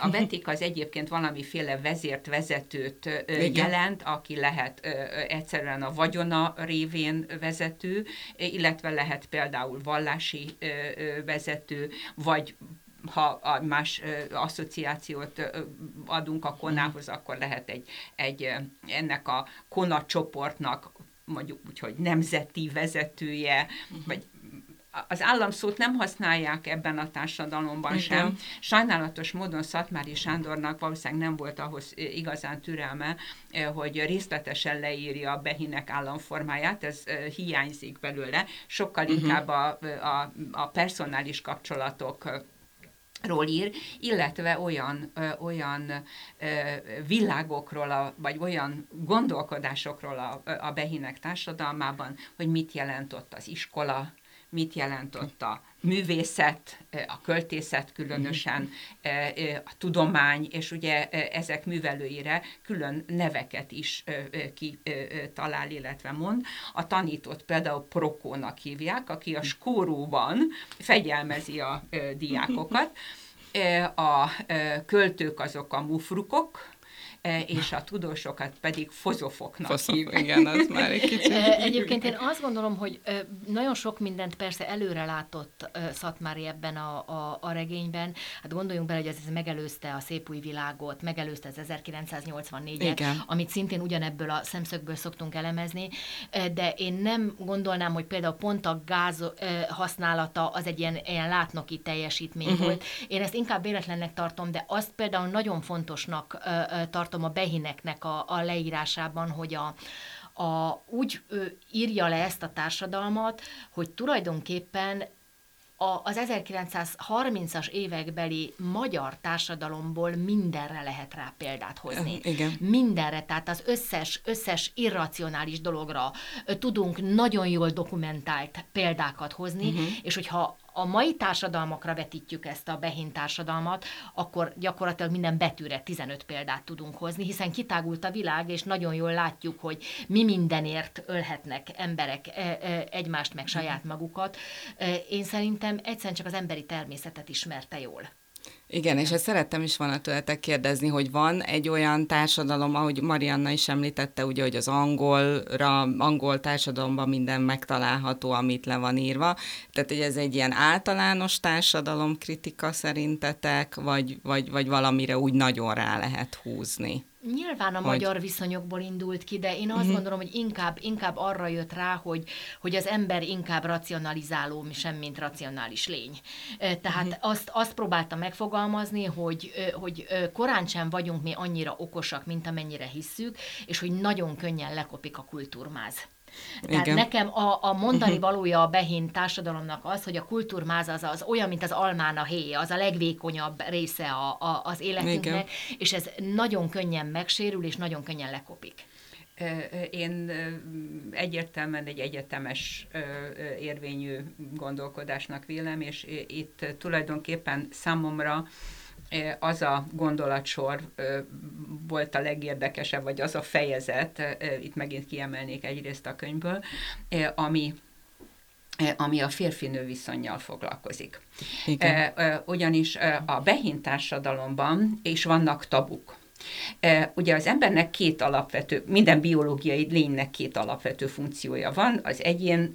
a betik az egyébként valamiféle vezért vezetőt jelent, aki lehet egyszerűen a vagyona révén vezető, illetve lehet például vallási vezető, vagy ha a más asszociációt adunk a konához, akkor lehet egy, egy ennek a kona csoportnak mondjuk úgy, hogy nemzeti vezetője, vagy az államszót nem használják ebben a társadalomban Igen. sem. Sajnálatos módon Szatmári Sándornak valószínűleg nem volt ahhoz igazán türelme, hogy részletesen leírja a behinek államformáját, ez hiányzik belőle. Sokkal uh-huh. inkább a, a, a personális kapcsolatok ról ír, illetve olyan, ö, olyan ö, világokról, a, vagy olyan gondolkodásokról a, a behinek társadalmában, hogy mit jelent ott az iskola, mit jelent ott a művészet, a költészet különösen, a tudomány, és ugye ezek művelőire külön neveket is kitalál, illetve mond. A tanítót például Prokónak hívják, aki a skóróban fegyelmezi a diákokat. A költők azok a mufrukok, és a tudósokat pedig fozofoknak Foszok, igen, az már egy kicsit. Egyébként én azt gondolom, hogy nagyon sok mindent persze előre látott Szatmári ebben a, a, a regényben. Hát gondoljunk bele, hogy ez, ez megelőzte a szép új világot, megelőzte az 1984-et, amit szintén ugyanebből a szemszögből szoktunk elemezni, de én nem gondolnám, hogy például pont a gáz használata az egy ilyen, ilyen látnoki teljesítmény uh-huh. volt. Én ezt inkább véletlennek tartom, de azt például nagyon fontosnak tartom a Behineknek a, a leírásában, hogy a, a, úgy ő, írja le ezt a társadalmat, hogy tulajdonképpen a, az 1930-as évekbeli magyar társadalomból mindenre lehet rá példát hozni. Igen. Mindenre, tehát az összes, összes irracionális dologra tudunk nagyon jól dokumentált példákat hozni, uh-huh. és hogyha a mai társadalmakra vetítjük ezt a behin társadalmat, akkor gyakorlatilag minden betűre 15 példát tudunk hozni, hiszen kitágult a világ, és nagyon jól látjuk, hogy mi mindenért ölhetnek emberek e, e, egymást, meg saját magukat. E, én szerintem egyszerűen csak az emberi természetet ismerte jól. Igen, és ezt szerettem is volna tőletek kérdezni, hogy van egy olyan társadalom, ahogy Marianna is említette, ugye, hogy az angolra, angol társadalomban minden megtalálható, amit le van írva. Tehát, hogy ez egy ilyen általános társadalom kritika szerintetek, vagy, vagy, vagy valamire úgy nagyon rá lehet húzni? Nyilván a hogy... magyar viszonyokból indult ki, de én azt uh-huh. gondolom, hogy inkább, inkább arra jött rá, hogy, hogy az ember inkább racionalizáló, semmint racionális lény. Tehát uh-huh. azt, azt próbálta megfogalmazni, hogy, hogy korán sem vagyunk mi annyira okosak, mint amennyire hisszük, és hogy nagyon könnyen lekopik a kultúrmáz. Tehát Igen. nekem a, a mondani mhm. valója a behén társadalomnak az, hogy a kultúrmáz az, az olyan, mint az almán a héj, az a legvékonyabb része a, a, az életünknek, Igen. és ez nagyon könnyen megsérül, és nagyon könnyen lekopik. Én egyértelműen egy egyetemes érvényű gondolkodásnak vélem, és itt tulajdonképpen számomra az a gondolatsor volt a legérdekesebb, vagy az a fejezet, itt megint kiemelnék egyrészt a könyvből, ami ami a férfi-nő viszonyjal foglalkozik. Igen. Ugyanis a behint társadalomban is vannak tabuk. Ugye az embernek két alapvető, minden biológiai lénynek két alapvető funkciója van, az egyén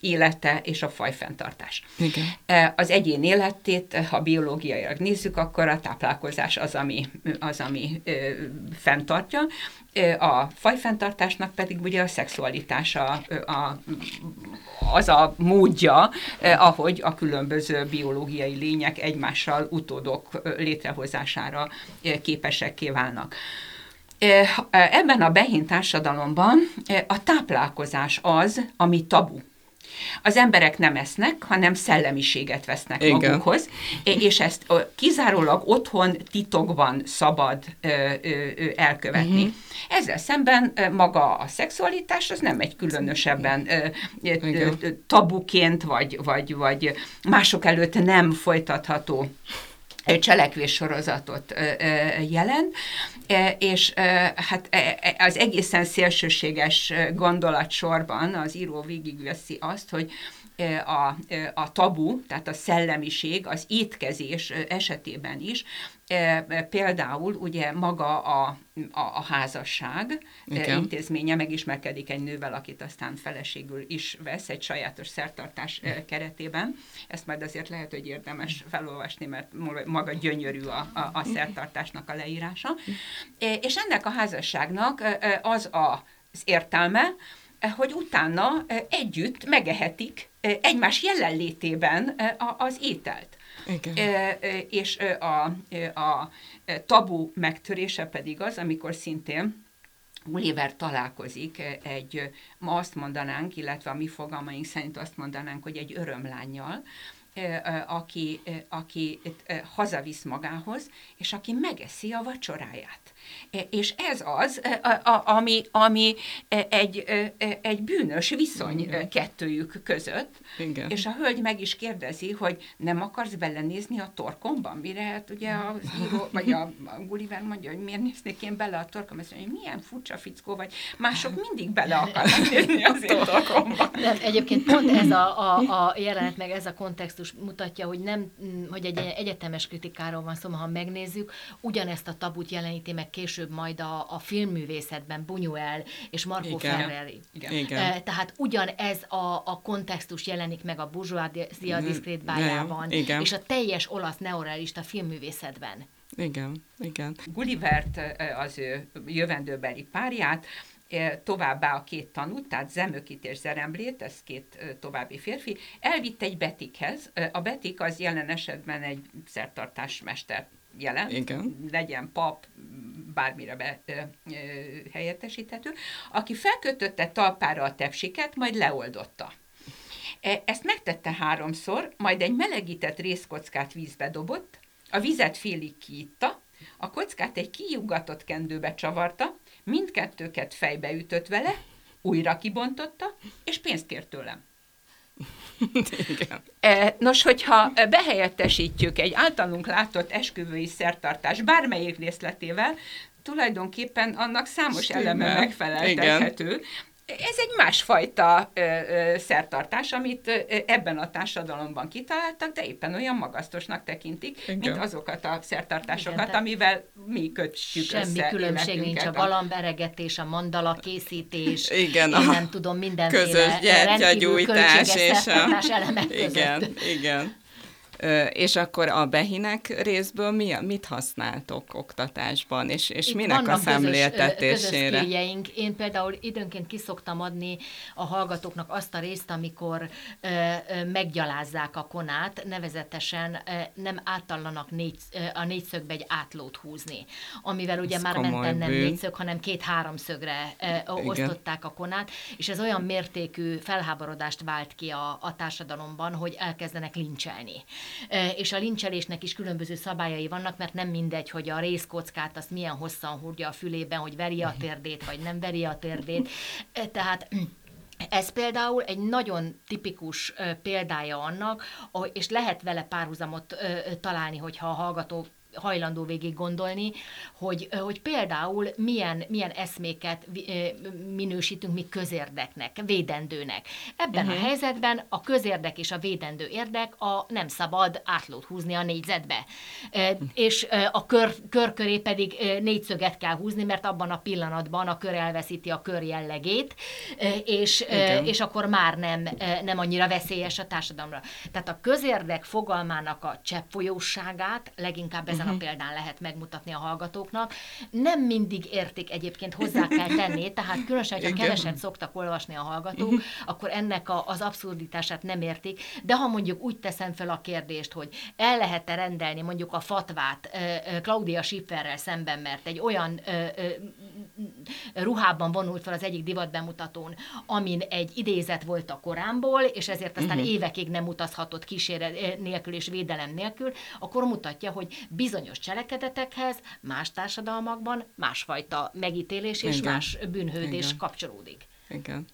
élete és a fajfenntartás. Igen. Az egyén életét, ha biológiailag nézzük, akkor a táplálkozás az, ami, az, ami fenntartja, a fajfenntartásnak pedig ugye a szexualitása a, az a módja, ahogy a különböző biológiai lények egymással utódok létrehozására képesekké válnak. Ebben a behint társadalomban a táplálkozás az, ami tabu. Az emberek nem esznek, hanem szellemiséget vesznek Igen. magukhoz, és ezt kizárólag otthon titokban szabad elkövetni. Uh-huh. Ezzel szemben maga a szexualitás az nem egy különösebben Igen. tabuként, vagy, vagy, vagy mások előtt nem folytatható cselekvés sorozatot jelent, és hát az egészen szélsőséges gondolatsorban az író végigveszi azt, hogy a, a tabu, tehát a szellemiség az étkezés esetében is például ugye maga a, a, a házasság Igen. intézménye megismerkedik egy nővel, akit aztán feleségül is vesz egy sajátos szertartás keretében. Ezt majd azért lehet, hogy érdemes felolvasni, mert maga gyönyörű a, a, a szertartásnak a leírása. És ennek a házasságnak az a, az értelme, hogy utána együtt megehetik egymás jelenlétében az ételt. Igen. És a, a tabu megtörése pedig az, amikor szintén Gulliver találkozik egy, ma azt mondanánk, illetve a mi fogalmaink szerint azt mondanánk, hogy egy örömlányjal, aki, aki hazavisz magához, és aki megeszi a vacsoráját. És ez az, ami, ami egy, egy bűnös viszony Igen. kettőjük között. Igen. És a hölgy meg is kérdezi, hogy nem akarsz belenézni a torkomban, mire hát ugye a író, vagy a, a Gulliver mondja, hogy miért néznék én bele a torkom, azt mondja, hogy milyen furcsa fickó vagy, mások mindig bele akarnak nézni az én torkomban. Nem, egyébként pont ez a, a, a jelenet, meg ez a kontextus mutatja, hogy nem, mm, hogy egy egyetemes kritikáról van szó, ha megnézzük, ugyanezt a tabut jeleníti meg később majd a, a filmművészetben Buñuel és Marco Igen. Ferreri. Igen. Igen. Tehát ugyanez a, a kontextus jelenik meg a burzsóázia diszkrét bájában, és a teljes olasz neorealista filmművészetben. Igen, igen. Gullivert az ő jövendőbeli párját, továbbá a két tanút, tehát Zemökit és Zeremlét, ez két további férfi, elvitt egy Betikhez. A Betik az jelen esetben egy szertartásmester jelent, Igen. legyen pap, bármire be, ö, ö, helyettesíthető, aki felkötötte talpára a tepsiket, majd leoldotta. E, ezt megtette háromszor, majd egy melegített részkockát vízbe dobott, a vizet félig kiitta, a kockát egy kiugatott kendőbe csavarta, mindkettőket fejbe ütött vele, újra kibontotta, és pénzt kért tőlem. Igen. E, nos, hogyha behelyettesítjük egy általunk látott esküvői szertartás bármelyik részletével, tulajdonképpen annak számos Stimmel. eleme megfeleltethető, ez egy másfajta ö, ö, szertartás, amit ö, ebben a társadalomban kitaláltak, de éppen olyan magasztosnak tekintik, Igen. mint azokat a szertartásokat, Igen, amivel mi kötjük Semmi össze különbség nincs a valamberegetés, a mandala készítés, Igen, én nem tudom, mindenféle közös gyertyagyújtás és a... elemek Igen, között. igen. És akkor a behinek részből mi, mit használtok oktatásban, és, és minek a szemléltetésére? Közös, közös Én például időnként kiszoktam adni a hallgatóknak azt a részt, amikor ö, ö, meggyalázzák a konát, nevezetesen ö, nem átallanak négy, ö, a négyszögbe egy átlót húzni, amivel ugye Ez már menten nem négyszög, hanem két-háromszögre ö, osztották a konát, és ez olyan mértékű felháborodást vált ki a, a társadalomban, hogy elkezdenek lincselni és a lincselésnek is különböző szabályai vannak, mert nem mindegy, hogy a részkockát azt milyen hosszan hordja a fülében, hogy veri a térdét, vagy nem veri a térdét. Tehát ez például egy nagyon tipikus példája annak, és lehet vele párhuzamot találni, hogyha a hallgató hajlandó végig gondolni, hogy, hogy például milyen, milyen eszméket minősítünk mi közérdeknek, védendőnek. Ebben uh-huh. a mhm. helyzetben a közérdek és a védendő érdek a nem szabad átlót húzni a négyzetbe. És a kör, kör köré pedig négyszöget kell húzni, mert abban a pillanatban a kör elveszíti a kör jellegét, és, és akkor már nem, nem annyira veszélyes a társadalomra. Tehát a közérdek fogalmának a cseppfolyóságát leginkább ez ezen a mhm. példán lehet megmutatni a hallgatóknak. Nem mindig értik egyébként hozzá kell tenni, tehát különösen, hogyha keveset szoktak olvasni a hallgatók, uh-huh. akkor ennek a, az abszurditását nem értik, de ha mondjuk úgy teszem fel a kérdést, hogy el lehet-e rendelni mondjuk a fatvát Claudia Schifferrel szemben, mert egy olyan ruhában vonult fel az egyik divatbemutatón, amin egy idézet volt a korámból, és ezért aztán uh-huh. évekig nem utazhatott kíséret nélkül és védelem nélkül, akkor mutatja, hogy bizonyos cselekedetekhez más társadalmakban másfajta megítélés és Igen. más bűnhődés Igen. kapcsolódik. Igen.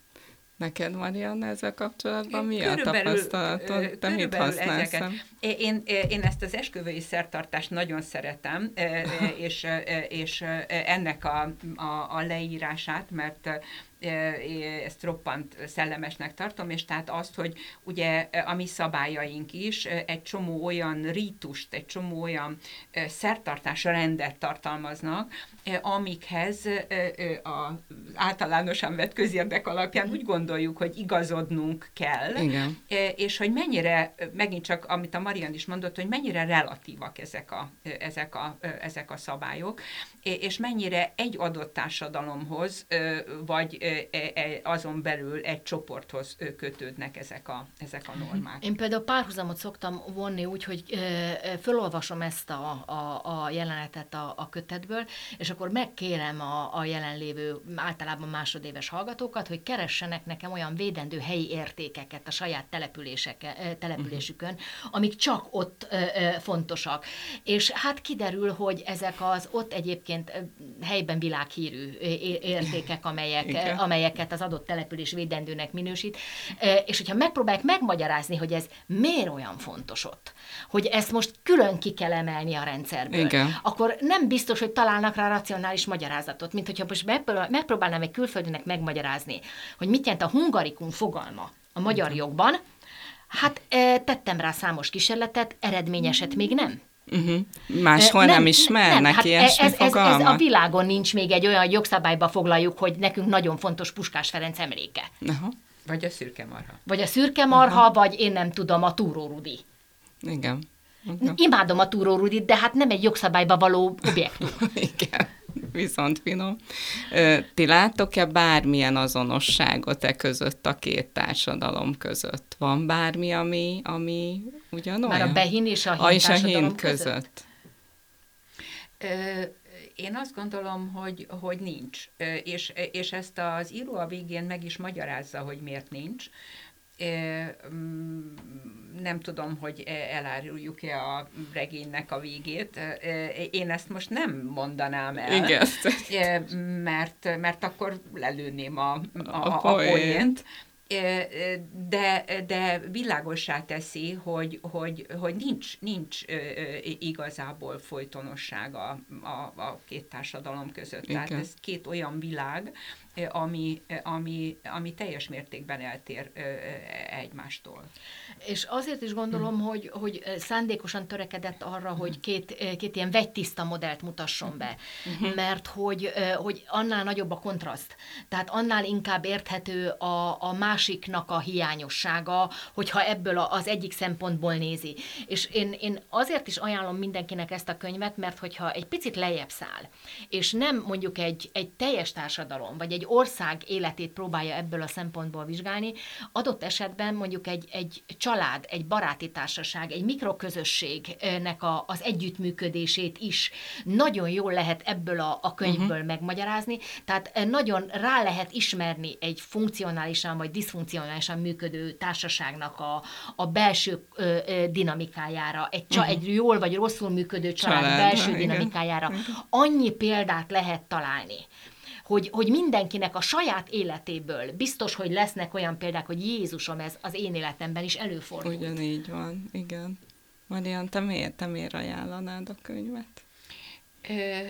Neked, Marianna, ezzel kapcsolatban mi a tapasztalatod? Te mit használsz? Én, én ezt az esküvői szertartást nagyon szeretem, és, és ennek a, a, a leírását, mert ezt roppant szellemesnek tartom, és tehát azt, hogy ugye a mi szabályaink is egy csomó olyan rítust, egy csomó olyan szertartás rendet tartalmaznak, amikhez az általánosan vett közérdek alapján úgy gondoljuk, hogy igazodnunk kell, Igen. és hogy mennyire, megint csak amit a Marian is mondott, hogy mennyire relatívak ezek a, ezek a, ezek a szabályok, és mennyire egy adott társadalomhoz, vagy azon belül egy csoporthoz kötődnek ezek a, ezek a normák. Én például párhuzamot szoktam vonni úgy, hogy fölolvasom ezt a, a, a jelenetet a, a kötetből, és akkor megkérem a, a jelenlévő általában másodéves hallgatókat, hogy keressenek nekem olyan védendő helyi értékeket a saját településükön, amik csak ott fontosak. És hát kiderül, hogy ezek az ott egyébként helyben világhírű értékek, amelyek, amelyeket az adott település védendőnek minősít, és hogyha megpróbálják megmagyarázni, hogy ez miért olyan fontos ott, hogy ezt most külön ki kell emelni a rendszerből, Igen. akkor nem biztos, hogy találnak rá racionális magyarázatot, mint hogyha most megpróbálnám egy külföldinek megmagyarázni, hogy mit jelent a hungarikum fogalma a magyar jogban, Hát tettem rá számos kísérletet, eredményeset még nem. Uh-huh. Máshol nem, nem ismernek nem, hát ez, ez, ez, ez a világon nincs még egy olyan jogszabályba foglaljuk, hogy nekünk nagyon fontos Puskás Ferenc emléke. Uh-huh. Vagy a szürke marha. Vagy a szürke marha, uh-huh. vagy én nem tudom, a túró Rudi. Igen. Uh-huh. Imádom a túró Rudit, de hát nem egy jogszabályba való objektum. Igen viszont finom. Ti láttok-e bármilyen azonosságot e között a két társadalom között? Van bármi, ami, ami ugyanolyan? Már a behin és a hin, a, és a hin között? között? Ö, én azt gondolom, hogy, hogy nincs, és, és ezt az író a végén meg is magyarázza, hogy miért nincs. Mm, nem tudom, hogy eláruljuk-e a regénynek a végét. Én ezt most nem mondanám el. Igen. Mert, mert akkor lelőném a, a, a, a poént de, de világosá teszi, hogy, hogy, hogy nincs, nincs igazából folytonosság a, a, a két társadalom között. Igen. Tehát ez két olyan világ, ami, ami, ami teljes mértékben eltér egymástól. És azért is gondolom, hogy, hogy szándékosan törekedett arra, hogy két, két ilyen vegytiszta modellt mutasson be, uh-huh. mert hogy, hogy annál nagyobb a kontraszt. Tehát annál inkább érthető a, a másiknak a hiányossága, hogyha ebből az egyik szempontból nézi. És én, én azért is ajánlom mindenkinek ezt a könyvet, mert hogyha egy picit lejjebb száll, és nem mondjuk egy, egy teljes társadalom, vagy egy ország életét próbálja ebből a szempontból vizsgálni, adott esetben mondjuk egy, egy család, egy baráti társaság, egy mikroközösségnek a, az együttműködését is nagyon jól lehet ebből a, a könyvből uh-huh. megmagyarázni, tehát eh, nagyon rá lehet ismerni egy funkcionálisan vagy diszfunkcionálisan működő társaságnak a, a belső ö, ö, dinamikájára, egy, csa, uh-huh. egy jól vagy rosszul működő család, család belső igen. dinamikájára. Annyi példát lehet találni hogy, hogy mindenkinek a saját életéből biztos, hogy lesznek olyan példák, hogy Jézusom, ez az én életemben is előfordul. Ugyanígy van, igen. Marian, te miért, te miért ajánlanád a könyvet? Ö,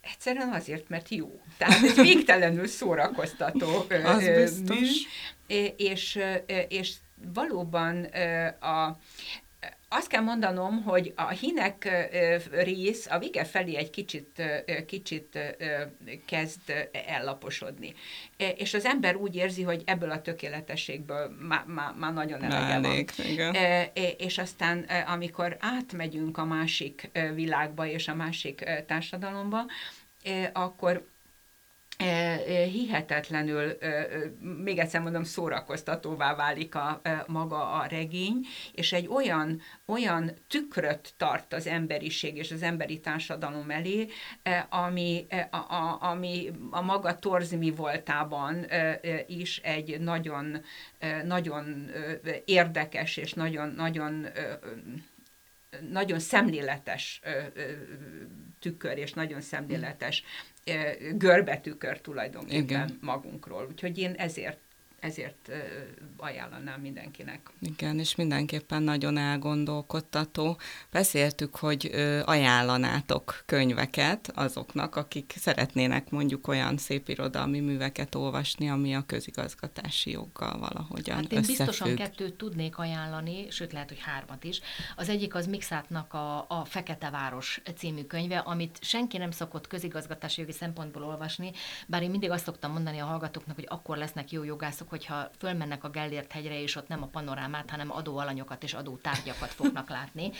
egyszerűen azért, mert jó. Tehát ez végtelenül szórakoztató az biztos. mű, és, és valóban a, azt kell mondanom, hogy a hinek rész a vége felé egy kicsit, kicsit kezd ellaposodni. És az ember úgy érzi, hogy ebből a tökéletességből már, már, már nagyon elege van. Igen. És aztán, amikor átmegyünk a másik világba és a másik társadalomba, akkor hihetetlenül, még egyszer mondom, szórakoztatóvá válik a, maga a regény, és egy olyan, olyan tükröt tart az emberiség és az emberi társadalom elé, ami a, a, ami a maga torzmi voltában is egy nagyon, nagyon érdekes és nagyon, nagyon nagyon szemléletes tükör, és nagyon szemléletes görbetükör tulajdonképpen Igen. magunkról. Úgyhogy én ezért ezért ajánlanám mindenkinek. Igen, és mindenképpen nagyon elgondolkodtató. Beszéltük, hogy ajánlanátok könyveket azoknak, akik szeretnének mondjuk olyan szép irodalmi műveket olvasni, ami a közigazgatási joggal valahogyan Hát én összefügg. biztosan kettőt tudnék ajánlani, sőt lehet, hogy hármat is. Az egyik az Mixátnak a, a Fekete Város című könyve, amit senki nem szokott közigazgatási jogi szempontból olvasni, bár én mindig azt szoktam mondani a hallgatóknak, hogy akkor lesznek jó jogászok, hogyha fölmennek a Gellért hegyre, és ott nem a panorámát, hanem adóalanyokat és adótárgyakat fognak látni.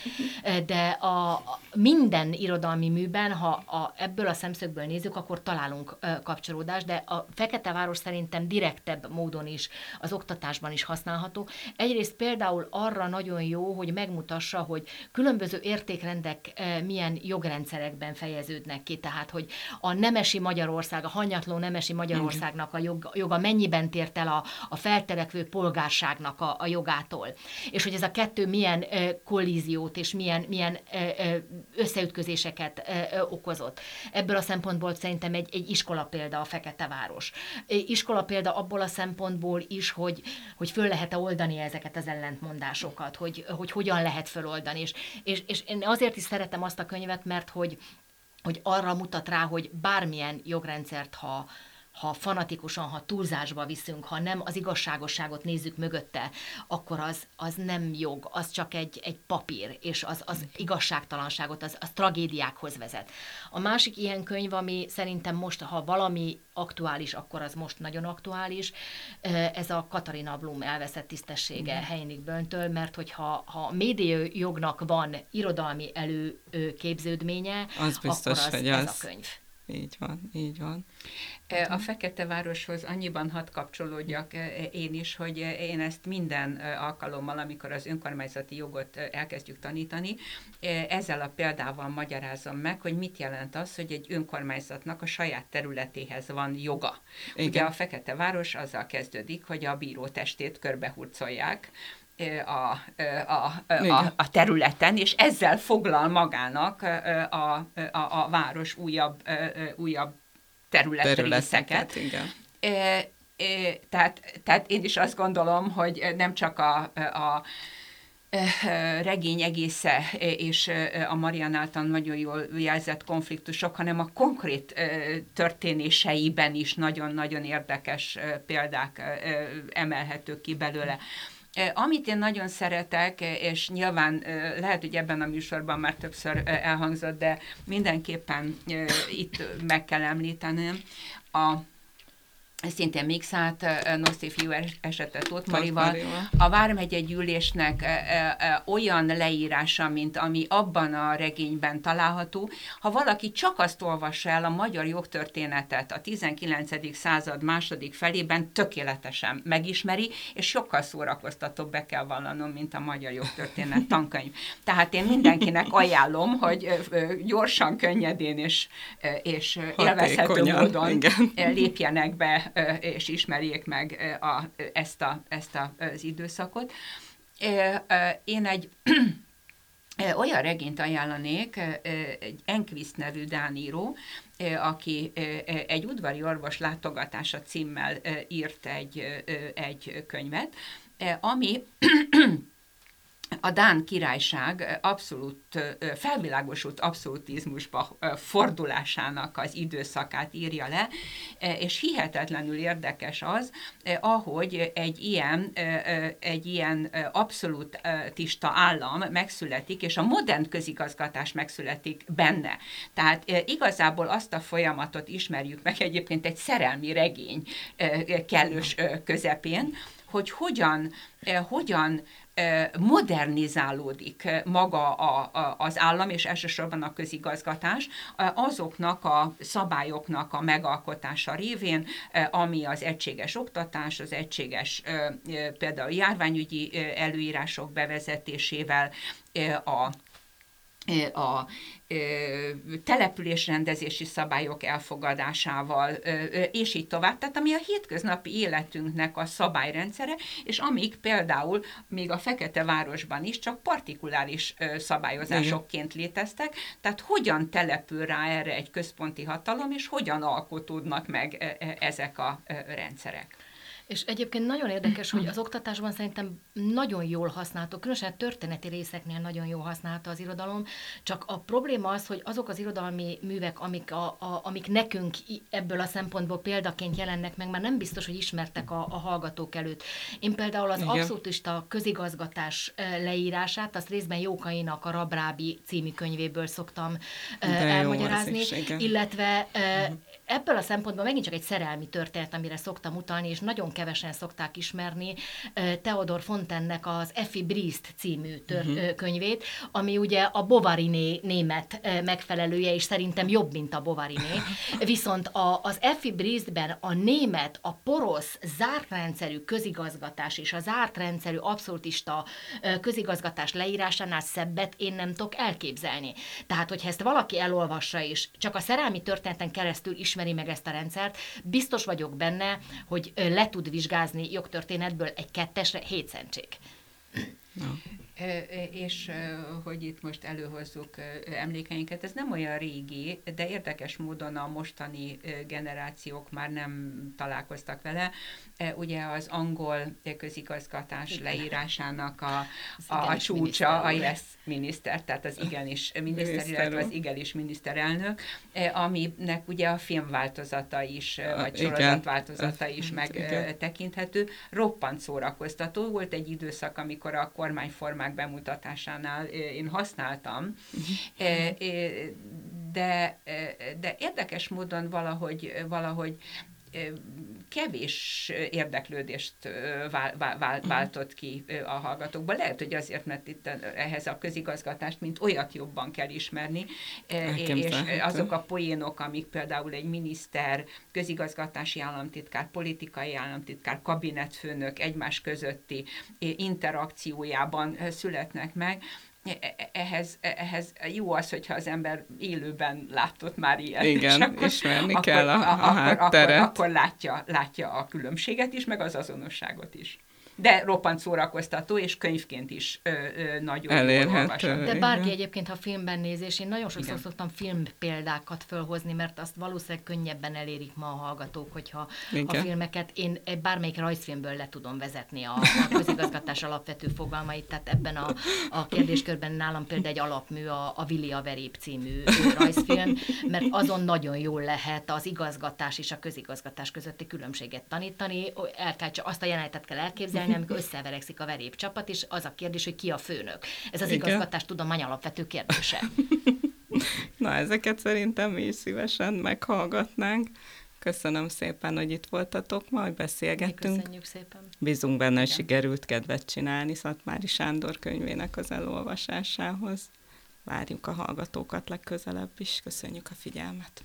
De a, minden irodalmi műben, ha a, ebből a szemszögből nézzük, akkor találunk kapcsolódást, de a Fekete Város szerintem direktebb módon is az oktatásban is használható. Egyrészt például arra nagyon jó, hogy megmutassa, hogy különböző értékrendek milyen jogrendszerekben fejeződnek ki, tehát hogy a nemesi Magyarország, a hanyatló nemesi Magyarországnak a jog, joga mennyiben tért el a, a felterekvő polgárságnak a, a jogától. És hogy ez a kettő milyen kollíziót és milyen, milyen összeütközéseket okozott. Ebből a szempontból szerintem egy, egy iskola példa a Fekete Város. Iskola példa abból a szempontból is, hogy, hogy föl lehet-e oldani ezeket az ellentmondásokat, hogy, hogy hogyan lehet föloldani. És, és, és én azért is szeretem azt a könyvet, mert hogy, hogy arra mutat rá, hogy bármilyen jogrendszert, ha, ha fanatikusan, ha túlzásba viszünk, ha nem az igazságosságot nézzük mögötte, akkor az, az nem jog, az csak egy, egy papír, és az, az igazságtalanságot, az, az tragédiákhoz vezet. A másik ilyen könyv, ami szerintem most, ha valami aktuális, akkor az most nagyon aktuális, ez a Katarina Blum elveszett tisztessége mm. Heinig Böntől, mert hogyha ha média jognak van irodalmi előképződménye, az biztos, akkor az, hogy ez az... a könyv. Így van, így van. A Fekete Városhoz annyiban hadd kapcsolódjak én is, hogy én ezt minden alkalommal, amikor az önkormányzati jogot elkezdjük tanítani, ezzel a példával magyarázom meg, hogy mit jelent az, hogy egy önkormányzatnak a saját területéhez van joga. Igen. Ugye a Fekete Város azzal kezdődik, hogy a bírótestét körbehurcolják, a, a, a, a területen, és ezzel foglal magának a, a, a város újabb, újabb. Igen. E, e, tehát, tehát én is azt gondolom, hogy nem csak a, a regény egésze és a Marian által nagyon jól jelzett konfliktusok, hanem a konkrét történéseiben is nagyon-nagyon érdekes példák emelhetők ki belőle. Amit én nagyon szeretek, és nyilván lehet, hogy ebben a műsorban már többször elhangzott, de mindenképpen itt meg kell említenem, a szintén Mixát, Noszi fiú esete Tóth Marival. A Vármegye gyűlésnek olyan leírása, mint ami abban a regényben található, ha valaki csak azt olvassa el a magyar jogtörténetet a 19. század második felében, tökéletesen megismeri, és sokkal szórakoztatóbb be kell vallanom, mint a magyar jogtörténet tankönyv. Tehát én mindenkinek ajánlom, hogy gyorsan, könnyedén és, és élvezhető módon igen. lépjenek be és ismerjék meg a, ezt, a, ezt a, az időszakot. Én egy olyan regényt ajánlanék, egy Enquist nevű dáníró, aki egy udvari orvos látogatása címmel írt egy, egy könyvet, ami a Dán királyság abszolút felvilágosult abszolutizmusba fordulásának az időszakát írja le, és hihetetlenül érdekes az, ahogy egy ilyen, egy ilyen abszolútista állam megszületik, és a modern közigazgatás megszületik benne. Tehát igazából azt a folyamatot ismerjük meg egyébként egy szerelmi regény kellős közepén, hogy hogyan, hogyan modernizálódik maga a, a, az állam, és elsősorban a közigazgatás, azoknak a szabályoknak a megalkotása révén, ami az egységes oktatás, az egységes például járványügyi előírások bevezetésével, a a településrendezési szabályok elfogadásával, és így tovább. Tehát ami a hétköznapi életünknek a szabályrendszere, és amik például még a Fekete Városban is csak partikuláris szabályozásokként léteztek, tehát hogyan települ rá erre egy központi hatalom, és hogyan alkotódnak meg ezek a rendszerek. És egyébként nagyon érdekes, hogy az oktatásban szerintem nagyon jól használható, különösen történeti részeknél nagyon jól használta az irodalom, csak a probléma az, hogy azok az irodalmi művek, amik, a, a, amik nekünk ebből a szempontból példaként jelennek meg, már nem biztos, hogy ismertek a, a hallgatók előtt. Én például az Igen. abszolútista közigazgatás leírását, azt részben Jókainak a Rabrábi című könyvéből szoktam De elmagyarázni, illetve uh-huh ebből a szempontból megint csak egy szerelmi történet, amire szoktam utalni, és nagyon kevesen szokták ismerni Theodor Fontennek az Effi Briest című tör- uh-huh. könyvét, ami ugye a Bovariné német megfelelője, és szerintem jobb, mint a Bovariné. Viszont a, az Effi Briestben a német, a porosz, zárt rendszerű közigazgatás és a zárt rendszerű abszolútista közigazgatás leírásánál szebbet én nem tudok elképzelni. Tehát, hogyha ezt valaki elolvassa, és csak a szerelmi történeten keresztül is ismeri meg ezt a rendszert, biztos vagyok benne, hogy le tud vizsgázni jogtörténetből egy kettesre hétszentség. No. És hogy itt most előhozzuk emlékeinket, ez nem olyan régi, de érdekes módon a mostani generációk már nem találkoztak vele. Ugye az angol közigazgatás leírásának a, a, a csúcsa, a yes miniszter, tehát az igenis miniszter, illetve az igenis miniszterelnök, aminek ugye a filmváltozata is, vagy sorozatváltozata is megtekinthető. Roppant szórakoztató. Volt egy időszak, amikor a kormányformák filmek bemutatásánál én használtam, de, de érdekes módon valahogy, valahogy kevés érdeklődést váltott ki a hallgatókban. Lehet, hogy azért, mert itt ehhez a közigazgatást, mint olyat jobban kell ismerni, és azok a poénok, amik például egy miniszter, közigazgatási államtitkár, politikai államtitkár, kabinetfőnök egymás közötti interakciójában születnek meg, ehhez, e, ehhez jó az, hogyha az ember élőben látott már ilyet. Igen, és akkor, ismerni akkor, kell a, a akkor, Akkor, akkor látja, látja a különbséget is, meg az azonosságot is de roppant szórakoztató, és könyvként is ö, ö, nagyon Elérhető. De bárki egyébként, ha filmben néz, és én nagyon sokszor Igen. szoktam film példákat fölhozni, mert azt valószínűleg könnyebben elérik ma a hallgatók, hogyha Igen. a filmeket, én bármelyik rajzfilmből le tudom vezetni a, a közigazgatás alapvető fogalmait, tehát ebben a, a kérdéskörben nálam például egy alapmű a, a Vili a Verép című rajzfilm, mert azon nagyon jól lehet az igazgatás és a közigazgatás közötti különbséget tanítani, el kell, csak azt a jelenetet kell elképzelni, csinálni, amikor összeverekszik a verép csapat, és az a kérdés, hogy ki a főnök. Ez az Igen. igazgatás tudomány alapvető kérdése. Na, ezeket szerintem mi is szívesen meghallgatnánk. Köszönöm szépen, hogy itt voltatok ma, hogy beszélgettünk. köszönjük szépen. Bízunk benne, hogy sikerült kedvet csinálni Szatmári Sándor könyvének az elolvasásához. Várjuk a hallgatókat legközelebb is. Köszönjük a figyelmet.